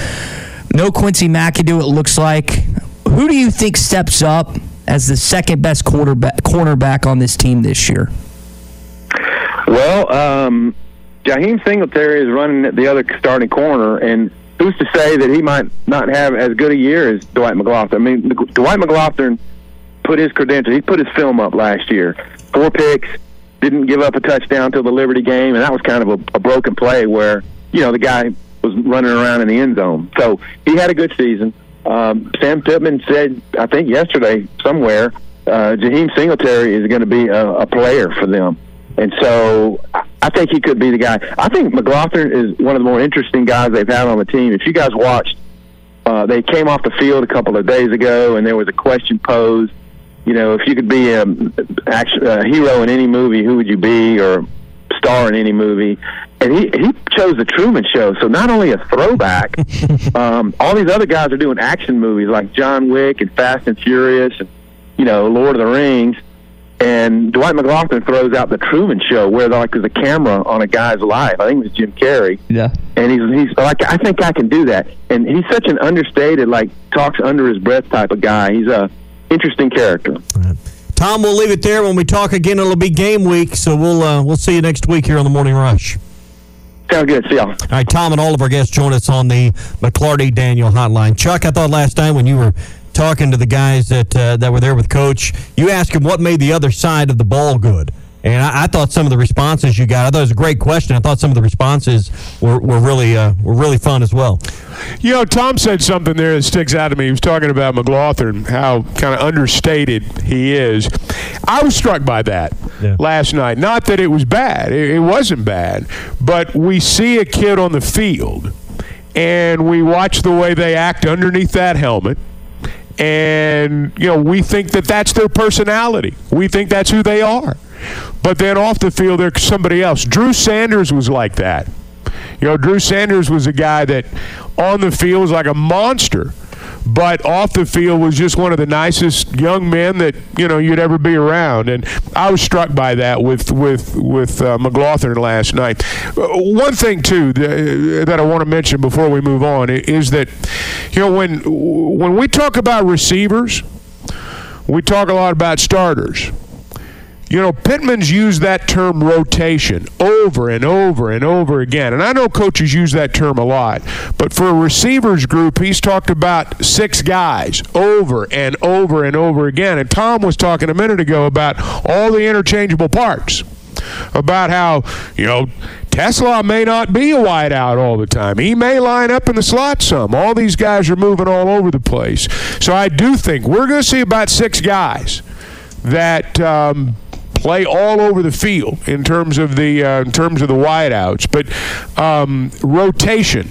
No Quincey McAdoo, it looks like who do you think steps up as the second best quarterback cornerback on this team this year? Well, um, Jaheim Singletary is running the other starting corner, and who's to say that he might not have as good a year as Dwight McGlothern? I mean, Dwight McGlothern put his credentials, he put his film up last year. Four picks, didn't give up a touchdown till the Liberty game, and that was kind of a, a broken play where, you know, the guy was running around in the end zone. So he had a good season. Um, Sam Pittman said, I think yesterday somewhere, uh, Jaheim Singletary is going to be a, a player for them. And so I think he could be the guy. I think McGlothern is one of the more interesting guys they've had on the team. If you guys watched, uh, they came off the field a couple of days ago, and there was a question posed. You know, if you could be a, a hero in any movie, who would you be, or star in any movie? And he he chose the Truman Show. So not only a throwback, um, all these other guys are doing action movies like John Wick and Fast and Furious, and you know Lord of the Rings. And Dwight McGlothern throws out the Truman Show, where like there's a camera on a guy's life. I think it was Jim Carrey. Yeah. And he's he's like, I think I can do that. And he's such an understated, like talks under his breath type of guy. He's a interesting character. Tom, we'll leave it there. When we talk again, it'll be game week, so we'll uh, we'll see you next week here on the Morning Rush. Sounds good. See y'all. All right, Tom and all of our guests join us on the McLarty Daniel hotline. Chuck, I thought last time when you were talking to the guys that uh, that were there with Coach, you asked him what made the other side of the ball good. And I, I, thought some of the responses you got, I thought it was a great question. I thought some of the responses were, were really uh, were really fun as well. You know, Tom said something there that sticks out to me. He was talking about McGlothern, how kind of understated he is. I was struck by that yeah. last night. Not that it was bad, it, it wasn't bad, but we see a kid on the field and we watch the way they act underneath that helmet and you know we think that that's their personality we think that's who they are but then off the field, there's somebody else. Drew Sanders was like that. You know, Drew Sanders was a guy that on the field was like a monster, but off the field was just one of the nicest young men that you know you'd ever be around. And I was struck by that with with with uh, McGlothern last night. Uh, one thing too that, that I want to mention before we move on is that you know when when we talk about receivers, we talk a lot about starters. You know, Pittman's used that term rotation over and over and over again. And I know coaches use that term a lot. But for a receivers group, he's talked about six guys over and over and over again. And Tom was talking a minute ago about all the interchangeable parts about how, you know, TeSlaa may not be a wideout all the time. He may line up in the slot some. All these guys are moving all over the place. So I do think we're going to see about six guys that um, play all over the field in terms of the uh, in terms of the wideouts. But um, rotation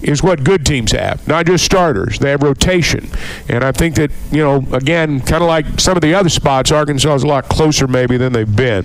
is what good teams have, not just starters. They have rotation, and I think that you know again, kind of like some of the other spots, Arkansas is a lot closer maybe than they've been.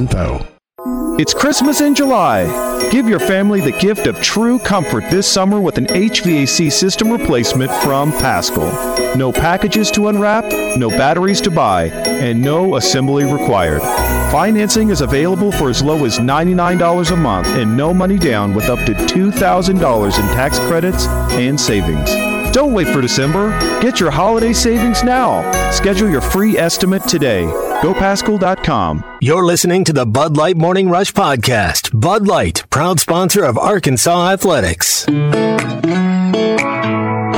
info. It's Christmas in July. Give your family the gift of true comfort this summer with an HVAC system replacement from Paschal. No packages to unwrap, no batteries to buy, and no assembly required. Financing is available for as low as $99 a month and no money down with up to $2,000 in tax credits and savings. Don't wait for December. Get your holiday savings now. Schedule your free estimate today. GoPaschal.com. You're listening to the Bud Light Morning Rush Podcast. Bud Light, proud sponsor of Arkansas Athletics.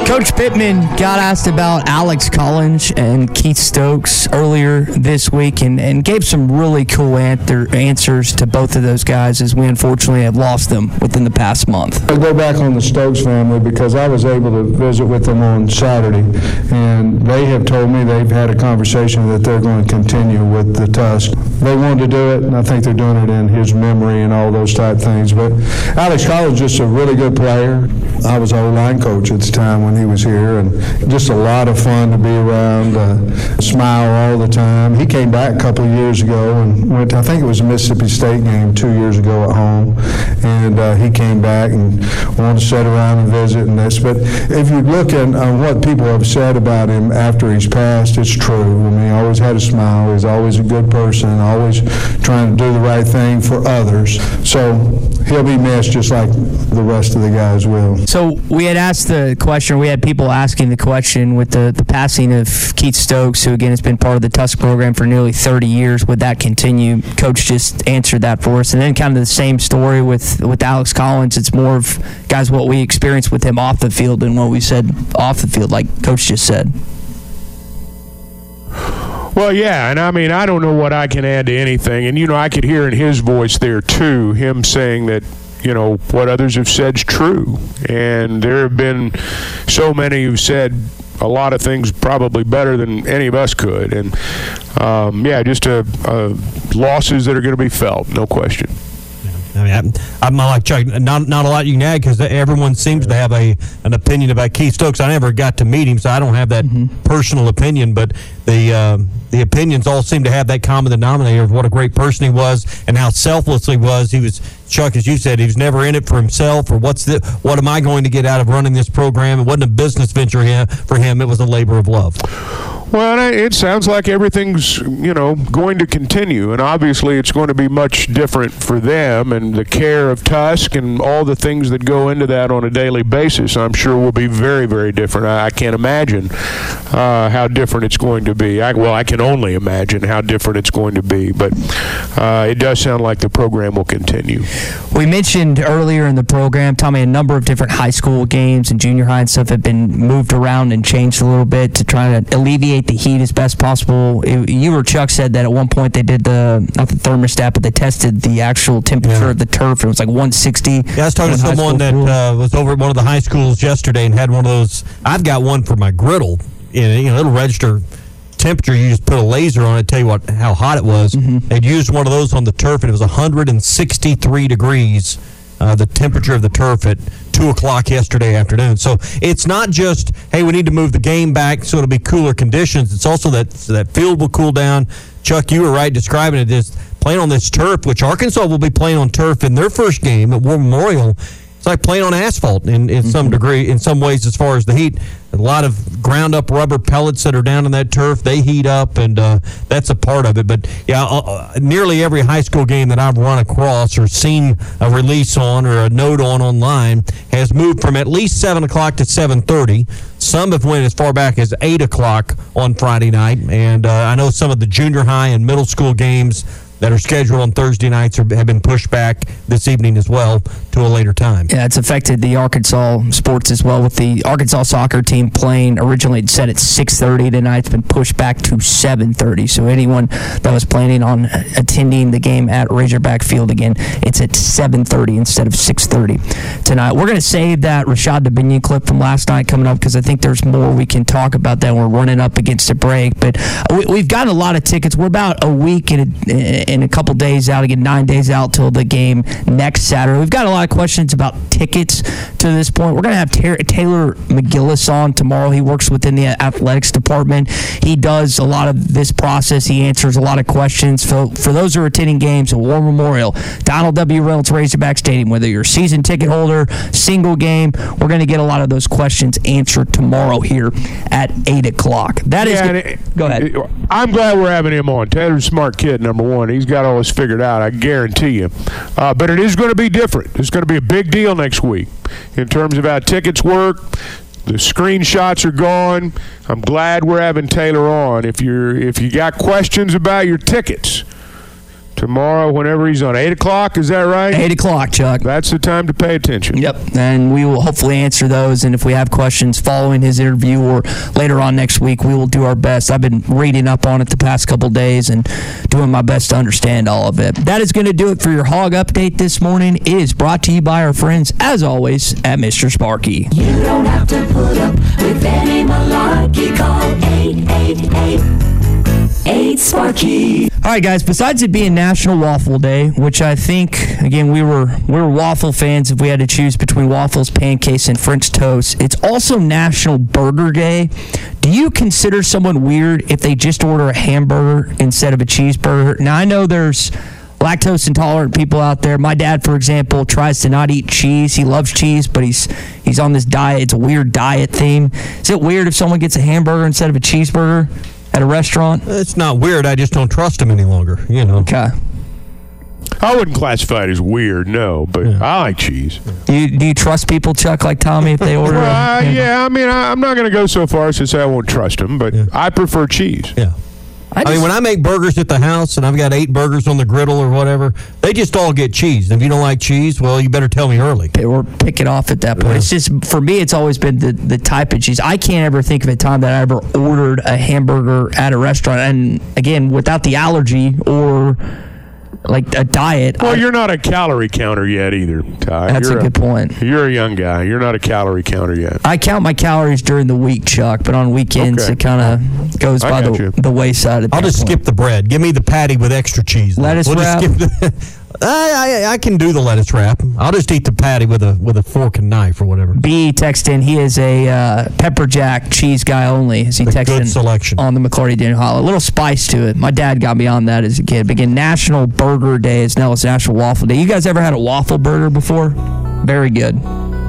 Coach Pittman got asked about Alex Collins and Keith Stokes earlier this week and, and gave some really cool answer, answers to both of those guys as we unfortunately have lost them within the past month. I go back on the Stokes family because I was able to visit with them on Saturday, and they have told me they've had a conversation that they're going to continue with the Tusk. They wanted to do it, and I think they're doing it in his memory and all those type things. But Alex Collins is just a really good player. I was O-line coach at the time when he was here, and just a lot of fun to be around. Uh, smile all the time. He came back a couple years ago and went. To, I think it was a Mississippi State game two years ago at home, and uh, he came back and wanted to sit around and visit and this. But if you look at uh, what people have said about him after he's passed, it's true. I mean, he always had a smile. He's always a good person. Always trying to do the right thing for others. So he'll be missed just like the rest of the guys will. So we had asked the question, we had people asking the question with the, the passing of Keith Stokes, who again has been part of the Tusk program for nearly 30 years. Would that continue? Coach just answered that for us. And then kind of the same story with, with Alex Collins. It's more of, guys, what we experienced with him off the field than what we said off the field, like Coach just said. Well, yeah, and I mean, I don't know what I can add to anything. And, you know, I could hear in his voice there, too, him saying that, you know, what others have said is true. And there have been so many who've said a lot of things probably better than any of us could. And, um, yeah, just a, a losses that are going to be felt, no question. I mean, I'm, I'm like Chuck. Not not a lot you can add because everyone seems to have a an opinion about Keith Stokes. I never got to meet him, so I don't have that personal opinion. But the uh, the opinions all seem to have that common denominator of what a great person he was and how selfless he was. He was Chuck, as you said, he was never in it for himself or what's the what am I going to get out of running this program? It wasn't a business venture for him. It was a labor of love. Well, it sounds like everything's, you know, going to continue. And obviously, it's going to be much different for them. And the care of Tusk and all the things that go into that on a daily basis, I'm sure will be very, very different. I, can't imagine uh, how different it's going to be. I, well, I can only imagine how different it's going to be. But uh, it does sound like the program will continue. We mentioned earlier in the program, Tommy, a number of different high school games and junior high and stuff have been moved around and changed a little bit to try to alleviate the heat as best possible. It, you or Chuck said that at one point they did the not the thermostat, but they tested the actual temperature of the turf. It was like 160. Yeah, I was talking to someone that uh, was over at one of the high schools yesterday and had one of those. I've got one for my griddle. You know, it'll register temperature. You just put a laser on it, tell you what how hot it was. Mm-hmm. They'd used one of those on the turf, and it was 163 degrees. Uh, the temperature of the turf at two o'clock yesterday afternoon. So it's not just hey, we need to move the game back so it'll be cooler conditions. It's also that that field will cool down. Chuck, you were right describing it as playing on this turf, which Arkansas will be playing on turf in their first game at War Memorial. It's like playing on asphalt in, in some degree, in some ways, as far as the heat. A lot of ground up rubber pellets that are down in that turf, they heat up, and uh, that's a part of it. But yeah, uh, uh, nearly every high school game that I've run across or seen a release on or a note on online has moved from at least 7 o'clock to 7.30. Some have went as far back as 8 o'clock on Friday night. And uh, I know some of the junior high and middle school games that are scheduled on Thursday nights are, have been pushed back this evening as well to a later time. Yeah, it's affected the Arkansas sports as well with the Arkansas soccer team playing originally said at 6:30 tonight it's been pushed back to 7:30. So anyone that was planning on attending the game at Razorback Field again, it's at 7:30 instead of 6:30 tonight. We're going to save that Rashod Dubinion clip from last night coming up because I think there's more we can talk about that. We're running up against a break, but we, we've got a lot of tickets. We're about a week and a, and a couple days out again, nine days out till the game next Saturday. We've got a lot of questions about tickets to this point. We're going to have Ter- Taylor McGillis on tomorrow. He works within the athletics department. He does a lot of this process. He answers a lot of questions. So for those who are attending games at War Memorial, Donald W. Reynolds Razorback Stadium, whether you're a season ticket holder, single game, we're going to get a lot of those questions answered tomorrow here at 8 o'clock. That is. Yeah, good- and it- Go ahead. I'm glad we're having him on. Taylor's a smart kid, number one. He's got all this figured out, I guarantee you. Uh, but it is going to be different. It's going to be a big deal next week in terms of how tickets work. The screenshots are gone. I'm glad we're having Taylor on. If you're if you got questions about your tickets tomorrow, whenever he's on, eight o'clock. Is that right? Eight o'clock, Chuck. That's the time to pay attention. Yep, and we will hopefully answer those. And if we have questions following his interview or later on next week, we will do our best. I've been reading up on it the past couple days and doing my best to understand all of it. That is going to do it for your hog update this morning. It is brought to you by our friends, as always, at Mr. Sparky. You don't have to put up with any malarkey. Call 888 Sparky. All right, guys. Besides it being National Waffle Day, which I think again we were we were waffle fans if we had to choose between waffles, pancakes, and French toast. It's also National Burger Day. Do you consider someone weird if they just order a hamburger instead of a cheeseburger? Now I know there's lactose intolerant people out there. My dad, for example, tries to not eat cheese. He loves cheese, but he's he's on this diet. It's a weird diet theme. Is it weird if someone gets a hamburger instead of a cheeseburger at a restaurant? It's not weird. I just don't trust them any longer. You know. Okay. I wouldn't classify it as weird, no, but I like cheese. Do you, do you trust people, Chuck, like Tommy, if they order? Well, a uh, hamburger? yeah, I mean, I, I'm not going to go so far as to say I won't trust them, but I prefer cheese. Yeah. I, mean, when I make burgers at the house and I've got eight burgers on the griddle or whatever, they just all get cheese. If you don't like cheese, well, you better tell me early. Or pick it off at that point. It's just for me, it's always been the, the type of cheese. I can't ever think of a time that I ever ordered a hamburger at a restaurant, and again, without the allergy or like a diet. Well, I- you're not a calorie counter yet either, Ty. That's You're a good point. You're a young guy. You're not a calorie counter yet. I count my calories during the week, Chuck, but on weekends Okay. it kind of goes I by the, you. the wayside. At I'll just point. skip the bread. Give me the patty with extra cheese. then. Lettuce we'll just wrap? skip the, I, I I can do the lettuce wrap. I'll just eat the patty with a with a fork and knife or whatever. B text in. He is a uh, pepper jack cheese guy only. As he texted good selection. on the McLarty Daniel Hollow. A little spice to it. My dad got me on that as a kid. Begin National Burger Day is now it's National Waffle Day. You guys ever had a waffle burger before? Very good.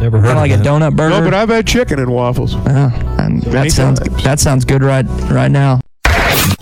Never heard Kinda of like a donut burger. No, but I've had chicken and waffles. Uh, and Many that sounds times. that sounds good right right now.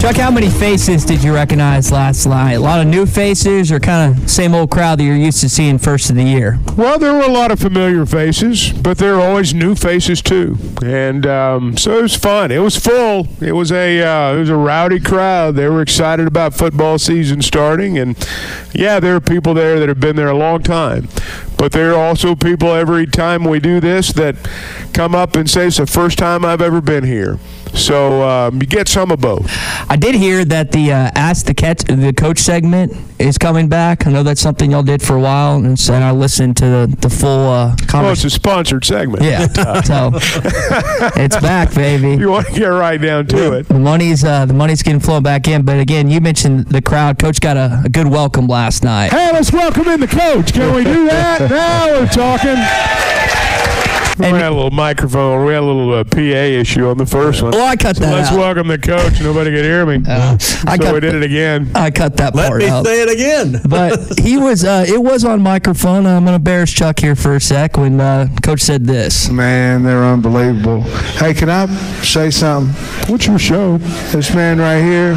Chuck, how many faces did you recognize last night? A lot of new faces, or kind of same old crowd that you're used to seeing first of the year? Well, there were a lot of familiar faces, but there are always new faces too, and um, so it was fun. It was full. It was a uh, it was a rowdy crowd. They were excited about football season starting, and yeah, there are people there that have been there a long time. But there are also people every time we do this that come up and say it's the first time I've ever been here. So um, you get some of both. I did hear that the uh, Ask the Catch, the coach segment is coming back. I know that's something y'all did for a while, and, and I listened to the, the full uh, Well, it's conversation. a sponsored segment. Yeah, so it's back, baby. You want to get right down to it. The money's uh, the money's getting flowing back in, but again, you mentioned the crowd. Coach got a, a good welcome last night. Hey, let's welcome in the coach. Can we do that? now we're talking. We had a little microphone. We had a little uh, PA issue on the first one. Oh, I cut So that let's out. welcome the coach. Nobody could hear me. I so cut we did it again. I cut that Let part me out. say it again. but he was uh, it was on microphone. I'm gonna embarrass Chuck here for a sec when uh, Coach said this. Man, they're unbelievable. Hey, can I say something? What's your show? This man right here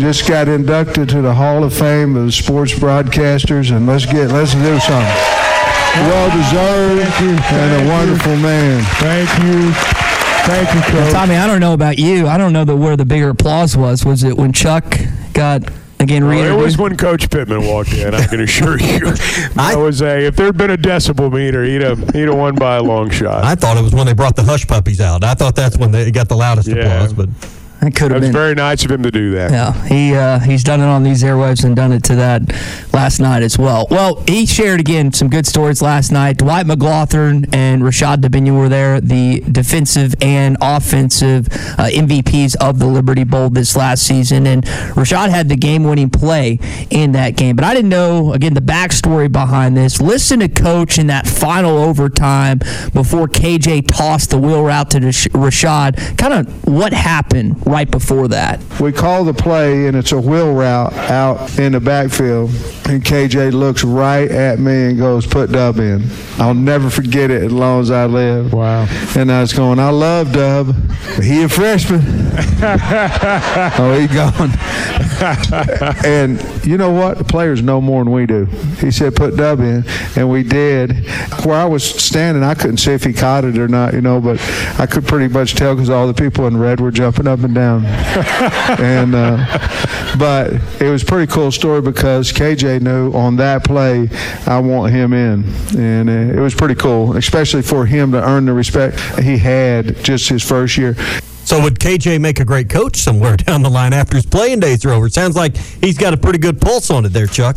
just got inducted to the Hall of Fame of sports broadcasters, and let's get let's do something. Well deserved and a wonderful man. Thank you. Thank you, Well, Tommy, I don't know about you. I don't know that where the bigger applause was. Was it when Chuck got again Well, it was when Coach Pittman walked in. I can assure you, that was a. If there had been a decibel meter, he'd have he'd have won by a long shot. I thought it was when they brought the hush puppies out. I thought that's when they got the loudest applause. But That could have been. very nice of him to do that. Yeah, he uh, he's done it on these airwaves and done it to that last night as well. Well, he shared again some good stories last night. Dwight McGlothern and Rashod Dubinion were there, the defensive and offensive uh, MVPs of the Liberty Bowl this last season, and Rashod had the game-winning play in that game. But I didn't know again the backstory behind this. Listen to Coach in that final overtime before KJ tossed the wheel route to Rashod. Kind of what happened right before that. We call the play, and it's a wheel route out in the backfield. And KJ looks right at me and goes, "Put Dub in." I'll never forget it as long as I live. Wow! And I was going, "I love Dub, he a freshman." oh, he gone. and you know what? The players know more than we do. He said, "Put Dub in," and we did. Where I was standing, I couldn't see if he caught it or not, you know, but I could pretty much tell because all the people in red were jumping up and down. and uh, but it was a pretty cool story because KJ knew on that play I want him in, and uh, it was pretty cool, especially for him to earn the respect he had just his first year. So would KJ make a great coach somewhere down the line after his playing days are over? Sounds like he's got a pretty good pulse on it there, Chuck.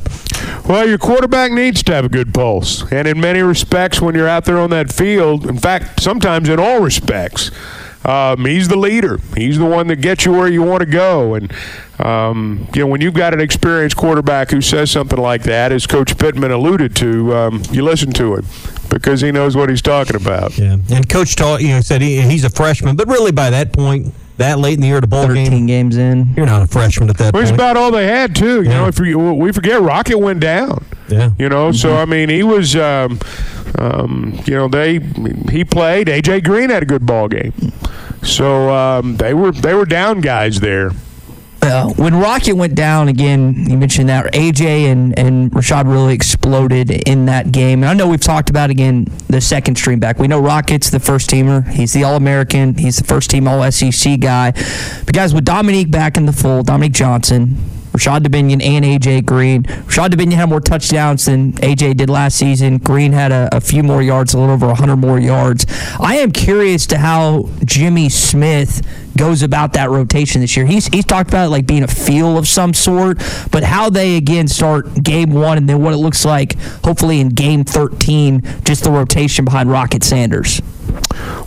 Well, your quarterback needs to have a good pulse. And in many respects, when you're out there on that field, in fact, sometimes in all respects, um, he's the leader. He's the one that gets you where you want to go. And, um, you know, when you've got an experienced quarterback who says something like that, as Coach Pittman alluded to, um, you listen to him because he knows what he's talking about. Yeah. And Coach taught, you know, said he, he's a freshman, but really by that point, that late in the year, the bowl 13 game, games in. you're not a freshman at that Well, it's point. about all they had too. You know, if we, we forget Rocket went down. Yeah. You know, so I mean, he was. Um, um, you know, they he played. AJ Green had a good ball game. So um, they were they were down guys there. Uh, when Rocket went down again, you mentioned that AJ and, and Rashod really exploded in that game. And I know we've talked about again the second stream back. We know Rocket's the first teamer. He's the All American. He's the first team All SEC guy. But guys, with Dominique back in the fold, Dominique Johnson, Rashod Dubinion and AJ Green. Rashod Dubinion had more touchdowns than AJ did last season. Green had a, a few more yards, a little over 100 more yards. I am curious to how Jimmy Smith goes about that rotation this year. He's he's talked about it like being a feel of some sort, but how they again start game one and then what it looks like hopefully in game 13, just the rotation behind Rocket Sanders.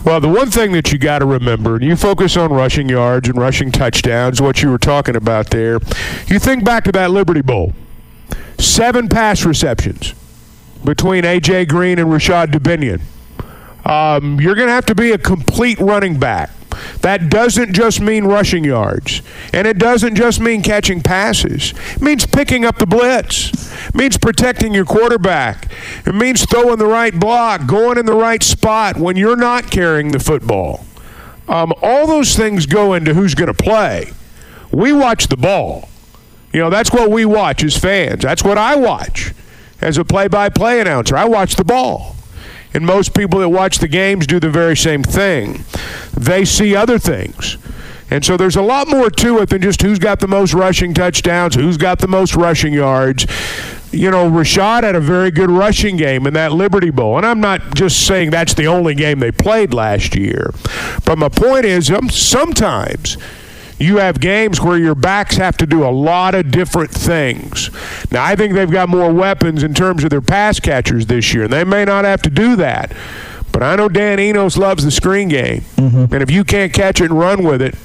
Well, the one thing that you got to remember, and you focus on rushing yards and rushing touchdowns, what you were talking about there. You think back to that Liberty Bowl. Seven pass receptions between A.J. Green and Rashod Dubinion. Um, you're going to have to be a complete running back. That doesn't just mean rushing yards, and it doesn't just mean catching passes. It means picking up the blitz. It means protecting your quarterback. It means throwing the right block, going in the right spot when you're not carrying the football. Um, all those things go into who's going to play. We watch the ball. You know, that's what we watch as fans. That's what I watch as a play by play announcer. I watch the ball. And most people that watch the games do the very same thing. They see other things. And so there's a lot more to it than just who's got the most rushing touchdowns, who's got the most rushing yards. You know, Rashod had a very good rushing game in that Liberty Bowl. And I'm not just saying that's the only game they played last year. But my point is, um, sometimes you have games where your backs have to do a lot of different things. Now, I think they've got more weapons in terms of their pass catchers this year, and they may not have to do that. But I know Dan Enos loves the screen game. Mm-hmm. And if you can't catch it and run with it,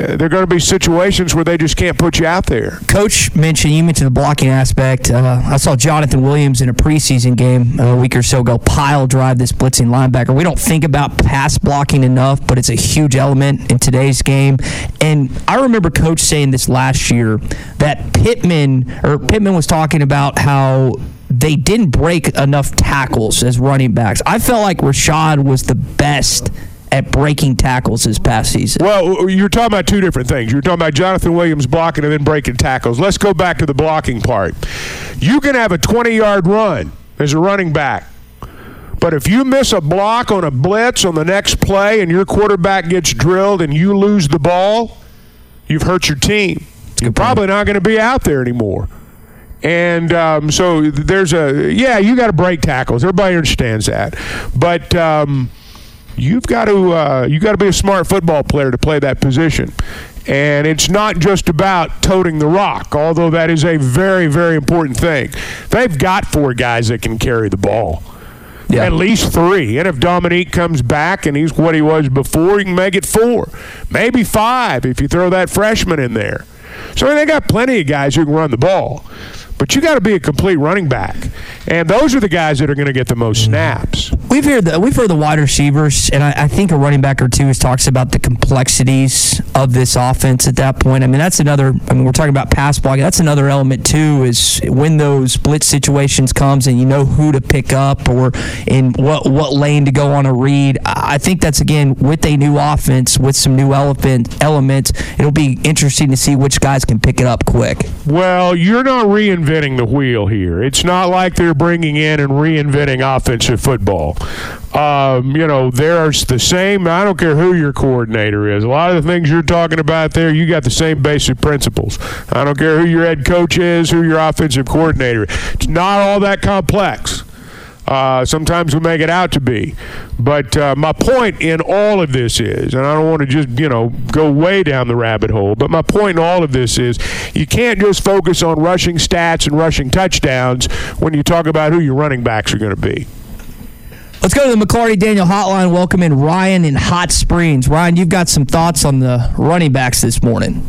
uh, there are going to be situations where they just can't put you out there. Coach mentioned, you mentioned the blocking aspect. Uh, I saw Jonathan Williams in a preseason game a week or so ago pile drive this blitzing linebacker. We don't think about pass blocking enough, but it's a huge element in today's game. And I remember Coach saying this last year that Pittman, or Pittman was talking about how they didn't break enough tackles as running backs. I felt like Rashod was the best at breaking tackles this past season. Well, you're talking about two different things. You're talking about Jonathan Williams blocking and then breaking tackles. Let's go back to the blocking part. You can have a 20 yard run as a running back. But if you miss a block on a blitz on the next play and your quarterback gets drilled and you lose the ball, you've hurt your team. You're probably not going to be out there anymore. And um, so there's a yeah, you got to break tackles. Everybody understands that, but um, you've got to uh, you got to be a smart football player to play that position. And it's not just about toting the rock, although that is a very very important thing. They've got four guys that can carry the ball. Yeah. At least three. And if Dominique comes back and he's what he was before, you can make it four. Maybe five if you throw that freshman in there. So they got plenty of guys who can run the ball. But you got to be a complete running back, and those are the guys that are going to get the most snaps. We've heard the we've heard the wide receivers, and I, I, think a running back or two has talks about the complexities of this offense at that point. I mean, that's another. I mean, we're talking about pass blocking. That's another element too. Is when those blitz situations comes and you know who to pick up or in what what lane to go on a read. I think that's again with a new offense with some new elephant elements. It'll be interesting to see which guys can pick it up quick. Well, you're not reinventing reinventing the wheel here. It's not like they're bringing in and reinventing offensive football. Um, you know, there's the same. I don't care who your coordinator is. A lot of the things you're talking about there, you got the same basic principles. I don't care who your head coach is, who your offensive coordinator. Is. It's not all that complex. Uh, sometimes we make it out to be. But uh, my point in all of this is, and I don't want to just, you know, go way down the rabbit hole, but my point in all of this is you can't just focus on rushing stats and rushing touchdowns when you talk about who your running backs are going to be. Let's go to the McLarty Daniel hotline. Welcome in Ryan in Hot Springs. Ryan, you've got some thoughts on the running backs this morning.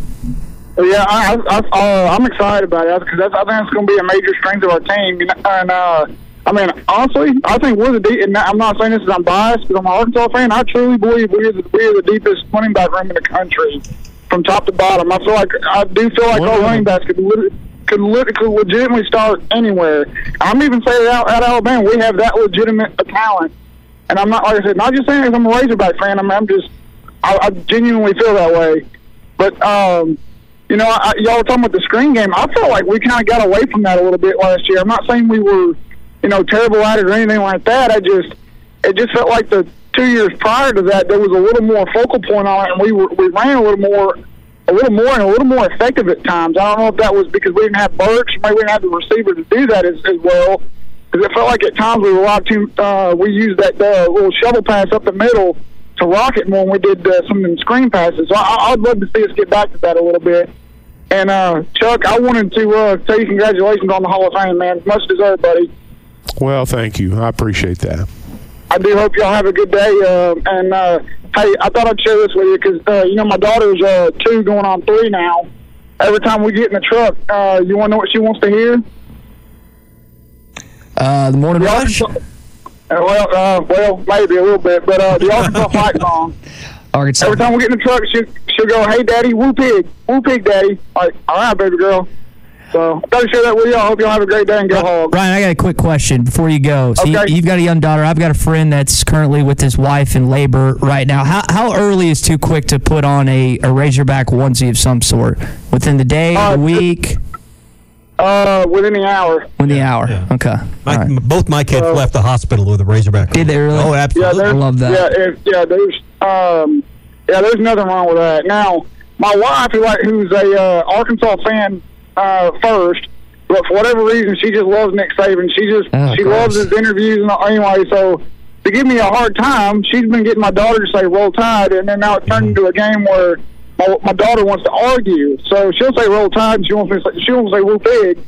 Yeah, I, I, uh, I'm excited about it because I think it's going to be a major strength of our team. And uh, I mean, honestly, I think we're the deep. And I'm not saying this because I'm biased, but I'm an Arkansas fan. I truly believe we're the, we're the deepest running back room in the country, from top to bottom. I feel like I do feel like our running backs could lit- could, lit- could legitimately start anywhere. I'm even saying out at Alabama, we have that legitimate talent. And I'm not like I said, not just saying I'm a Razorback fan. I'm, I'm just I, I genuinely feel that way. But um, you know, I, y'all were talking about the screen game. I felt like we kind of got away from that a little bit last year. I'm not saying we were you know, terrible at it or anything like that. I just, it just felt like the two years prior to that, there was a little more focal point on it, and we were, we ran a little more, a little more and a little more effective at times. I don't know if that was because we didn't have Burks, maybe we didn't have the receiver to do that as, as well. Because it felt like at times we lot too. Uh, we used that uh, little shovel pass up the middle to rocket more when we did uh, some of them screen passes. So I, I'd love to see us get back to that a little bit. And uh, Chuck, I wanted to uh, tell you congratulations on the Hall of Fame, man. Much deserved, buddy. Well, thank you. I appreciate that. I do hope y'all have a good day. Uh, and uh, hey, I thought I'd share this with you because uh, you know my daughter's uh, two, going on three now. Every time we get in the truck, uh, you want to know what she wants to hear? Uh, the morning rush. Uh, well, uh, well, maybe a little bit, but uh, the Arkansas fight song. Arkansas. Every time we get in the truck, she she'll go, "Hey, Daddy, woo pig, woo pig, Daddy." Like, all right, baby girl. So I thought I'd share that with y'all. Hope y'all have a great day and go home. Ryan, I got a quick question before you go. So Okay. you, you've got a young daughter. I've got a friend that's currently with his wife in labor right now. How, how early is too quick to put on a, a Razorback onesie of some sort? Within the day, the week, Uh, within the hour. within the hour? Okay. My, Both my kids left the hospital with a Razorback. Did they really? Oh, absolutely. Yeah, there's, Yeah, if, yeah, there's um, yeah, there's nothing wrong with that. Now, my wife, who like, who's a uh, Arkansas fan uh, first, but for whatever reason, she just loves Nick Saban. She just Oh, she gross. loves his interviews and all- anyway. So to give me a hard time, she's been getting my daughter to say "Roll Tide," and then now it turned into a game where my, my daughter wants to argue. So she'll say "Roll Tide," and she wants me to say, she wants to say "Woo Pig."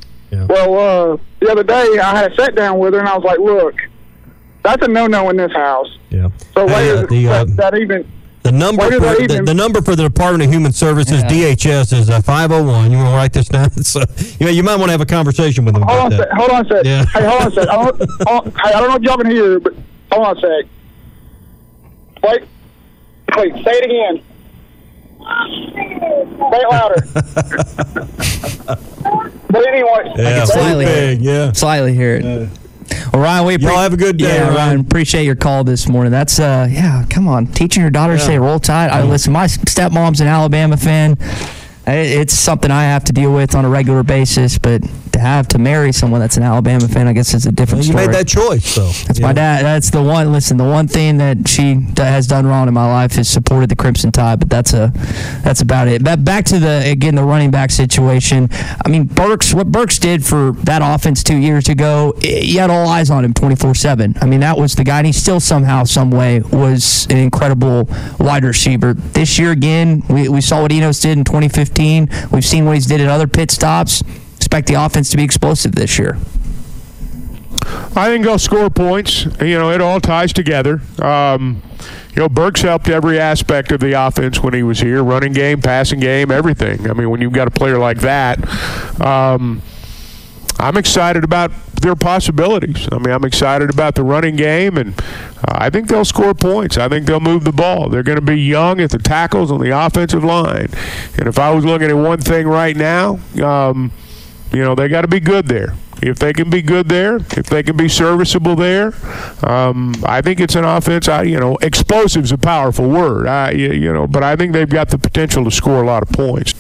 Well, uh, the other day I had a sit down with her, and I was like, "Look, that's a no-no in this house." Yeah. So Hey, uh, the, that, um, that even The number for did the, the number for the Department of Human Services DHS is uh, 501. You want to write this down? So, you know, you might want to have a conversation with them hold about on a that. sec. Hold on a sec. Yeah. Hey, hold on a sec. I don't, hold, hey, I don't know if y'all can hear, but hold on a sec. Wait, wait. Say it again. Say it louder. but anyway, I can slightly, big, yeah. slightly hear it. Well, Ryan, we Y'all have a good day, Yeah, Ryan. Ryan, appreciate your call this morning. That's uh, yeah, come on, teaching your daughter to Yeah. say "roll tide." I listen. My stepmom's an Alabama fan. It's something I have to deal with on a regular basis, but to have to marry someone that's an Alabama fan, I guess is a different Well, you story. made that choice, so That's my dad. That's the one. Listen, the one thing that she has done wrong in my life is supported the Crimson Tide, but that's a that's about it. But back to the again the running back situation. I mean, Burks. What Burks did for that offense two years ago, you had all eyes on him twenty four seven. I mean, that was the guy, and he still somehow, some way, was an incredible wide receiver. This year again, we, we saw what Enos did in twenty fifteen. We've seen what he's did at other pit stops. Expect the offense to be explosive this year. I think they'll score points. You know, it all ties together. Um, you know, Burks helped every aspect of the offense when he was here running game, passing game, everything. I mean, when you've got a player like that, um, I'm excited about their possibilities. I mean, I'm excited about the running game, and uh, I think they'll score points. I think they'll move the ball. They're going to be young at the tackles on the offensive line. And if I was looking at one thing right now, um, you know, they got to be good there. If they can be good there, if they can be serviceable there, um, I think it's an offense. I, you know, explosive's a powerful word. I, you you know, but I think they've got the potential to score a lot of points.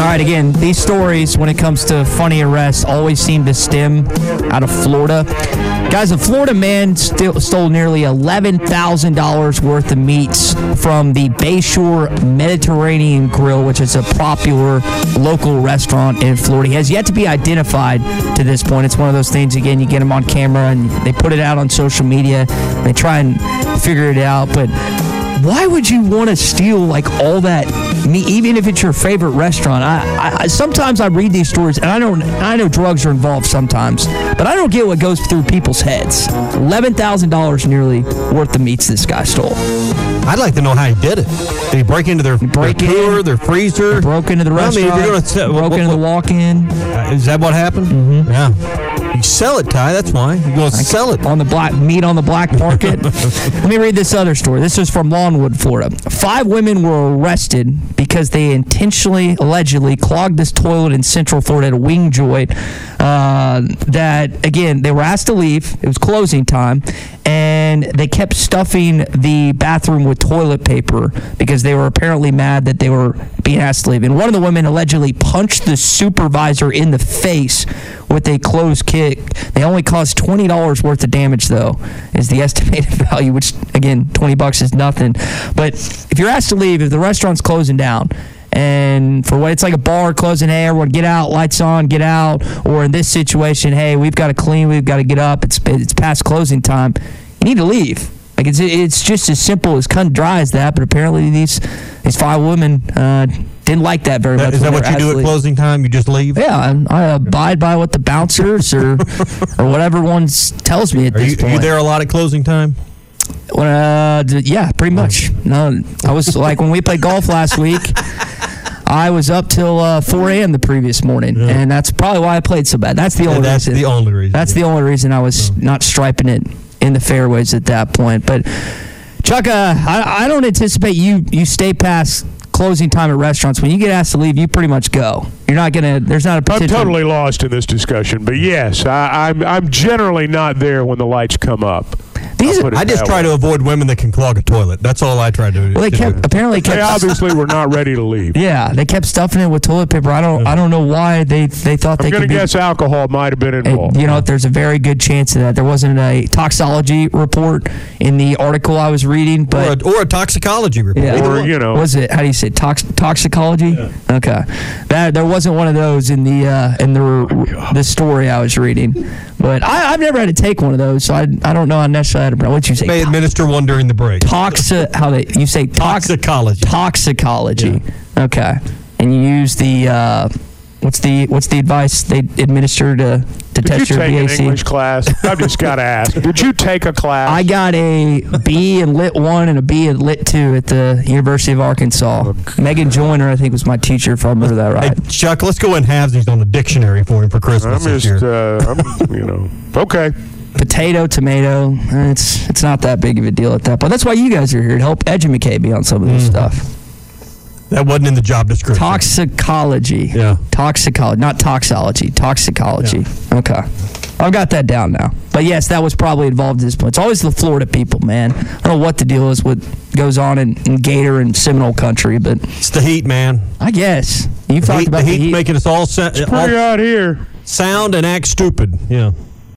All right, again, these stories, when it comes to funny arrests, always seem to stem out of Florida. Guys, a Florida man still stole nearly $11,000 worth of meats from the Bayshore Mediterranean Grill, which is a popular local restaurant in Florida. He has yet to be identified to this point. It's one of those things, again, you get him on camera and they put it out on social media. They try and figure it out, but why would you want to steal like all that meat, even if it's your favorite restaurant? I, I- sometimes I read these stories, and I don't. I know drugs are involved sometimes, but I don't get what goes through people's heads. Eleven thousand dollars nearly worth of meats this guy stole. I'd like to know how he did it. Did he break into their, break their cooler, their freezer? Broke into the restaurant. I mean, if you're gonna broke into the walk-in. Uh, is that what happened? Mm-hmm. Yeah. You sell it, Ty. That's why you're going to sell it on the black meat on the black market. Let me read this other story. This is from Lawnwood, Florida. Five women were arrested because they intentionally, allegedly, clogged this toilet in Central Florida at a wing joint. Uh, that again, they were asked to leave. It was closing time, and they kept stuffing the bathroom with toilet paper because they were apparently mad that they were being asked to leave. And one of the women allegedly punched the supervisor in the face with a closed They only cause twenty dollars worth of damage, though, is the estimated value. Which again, twenty bucks is nothing. But if you're asked to leave, if the restaurant's closing down. And for what it's like a bar closing, hey, everyone get out, lights on, get out. Or in this situation, hey, we've got to clean, we've got to get up. It's it's past closing time. You need to leave. Like it's it's just as simple as cut and dry as that. But apparently these these five women uh, didn't like that very much. Is that what you do at leave. closing time? You just leave? Yeah, I'm- I abide by what the bouncers or or whatever one tells me at Are this you, point. are you there a lot at closing time? Uh, yeah, pretty much. No, I was like when we played golf last week. I was up till uh, 4 a.m. the previous morning, and that's probably why I played so bad. That's the only that's reason. the only reason. That's the only reason I was not striping it in the fairways at that point. But Chuck, uh, I, I don't anticipate you you stay past closing time at restaurants. When you get asked to leave, you pretty much go. You're not gonna. There's not a I'm totally lost in this discussion, but yes, I, I'm I'm generally not there when the lights come up. These I'll put it I just try way. to avoid women that can clog a toilet. That's all I try to do. Well, they to kept do. apparently They obviously were not ready to leave. Yeah, they kept stuffing it with toilet paper. I don't. I don't know why they they thought I'm they going to could. be- guess alcohol might have been Hey, involved. you know, there's a very good chance of that. There wasn't a toxology report in the article I was reading, or, but a, or a toxicology report. yeah, Or, you know. was it? How do you say tox toxicology? Okay, that there wasn't one of those in the uh, in the the story I was reading. But I, I've never had to take one of those, so I, I don't know how necessarily how to. What you say? May administer one during the break. Toxi- how they you say tox- Toxicology. toxicology. Okay, and you use the uh, what's the what's the advice they administer to to Did you test your take an BAC? English class? I've just got to ask. Did you take a class? I got a B in Lit One and a B in Lit Two at the University of Arkansas. Megan Joyner, I think, was my teacher, if I remember that right. Hey, Chuck, let's go and have these on the dictionary for him for I'm Christmas this just, year. uh, I'm, you know, okay. Potato, tomato. eh, It's it's not that big of a deal at that point. That's why you guys are here to help educate me on some of this Mm-hmm. stuff. that wasn't in the job description. Toxicology. Yeah. Toxicology, not toxology. Toxicology. Okay. I've got that down now. But yes, that was probably involved at this point. It's always the Florida people, man. I don't know what the deal is, what goes on in, in Gator and Seminole country, but It's the heat, man. I guess. You've The talked heat, about the the heat heat. making us all, sa- Pretty all out here. sound and act stupid. Yeah.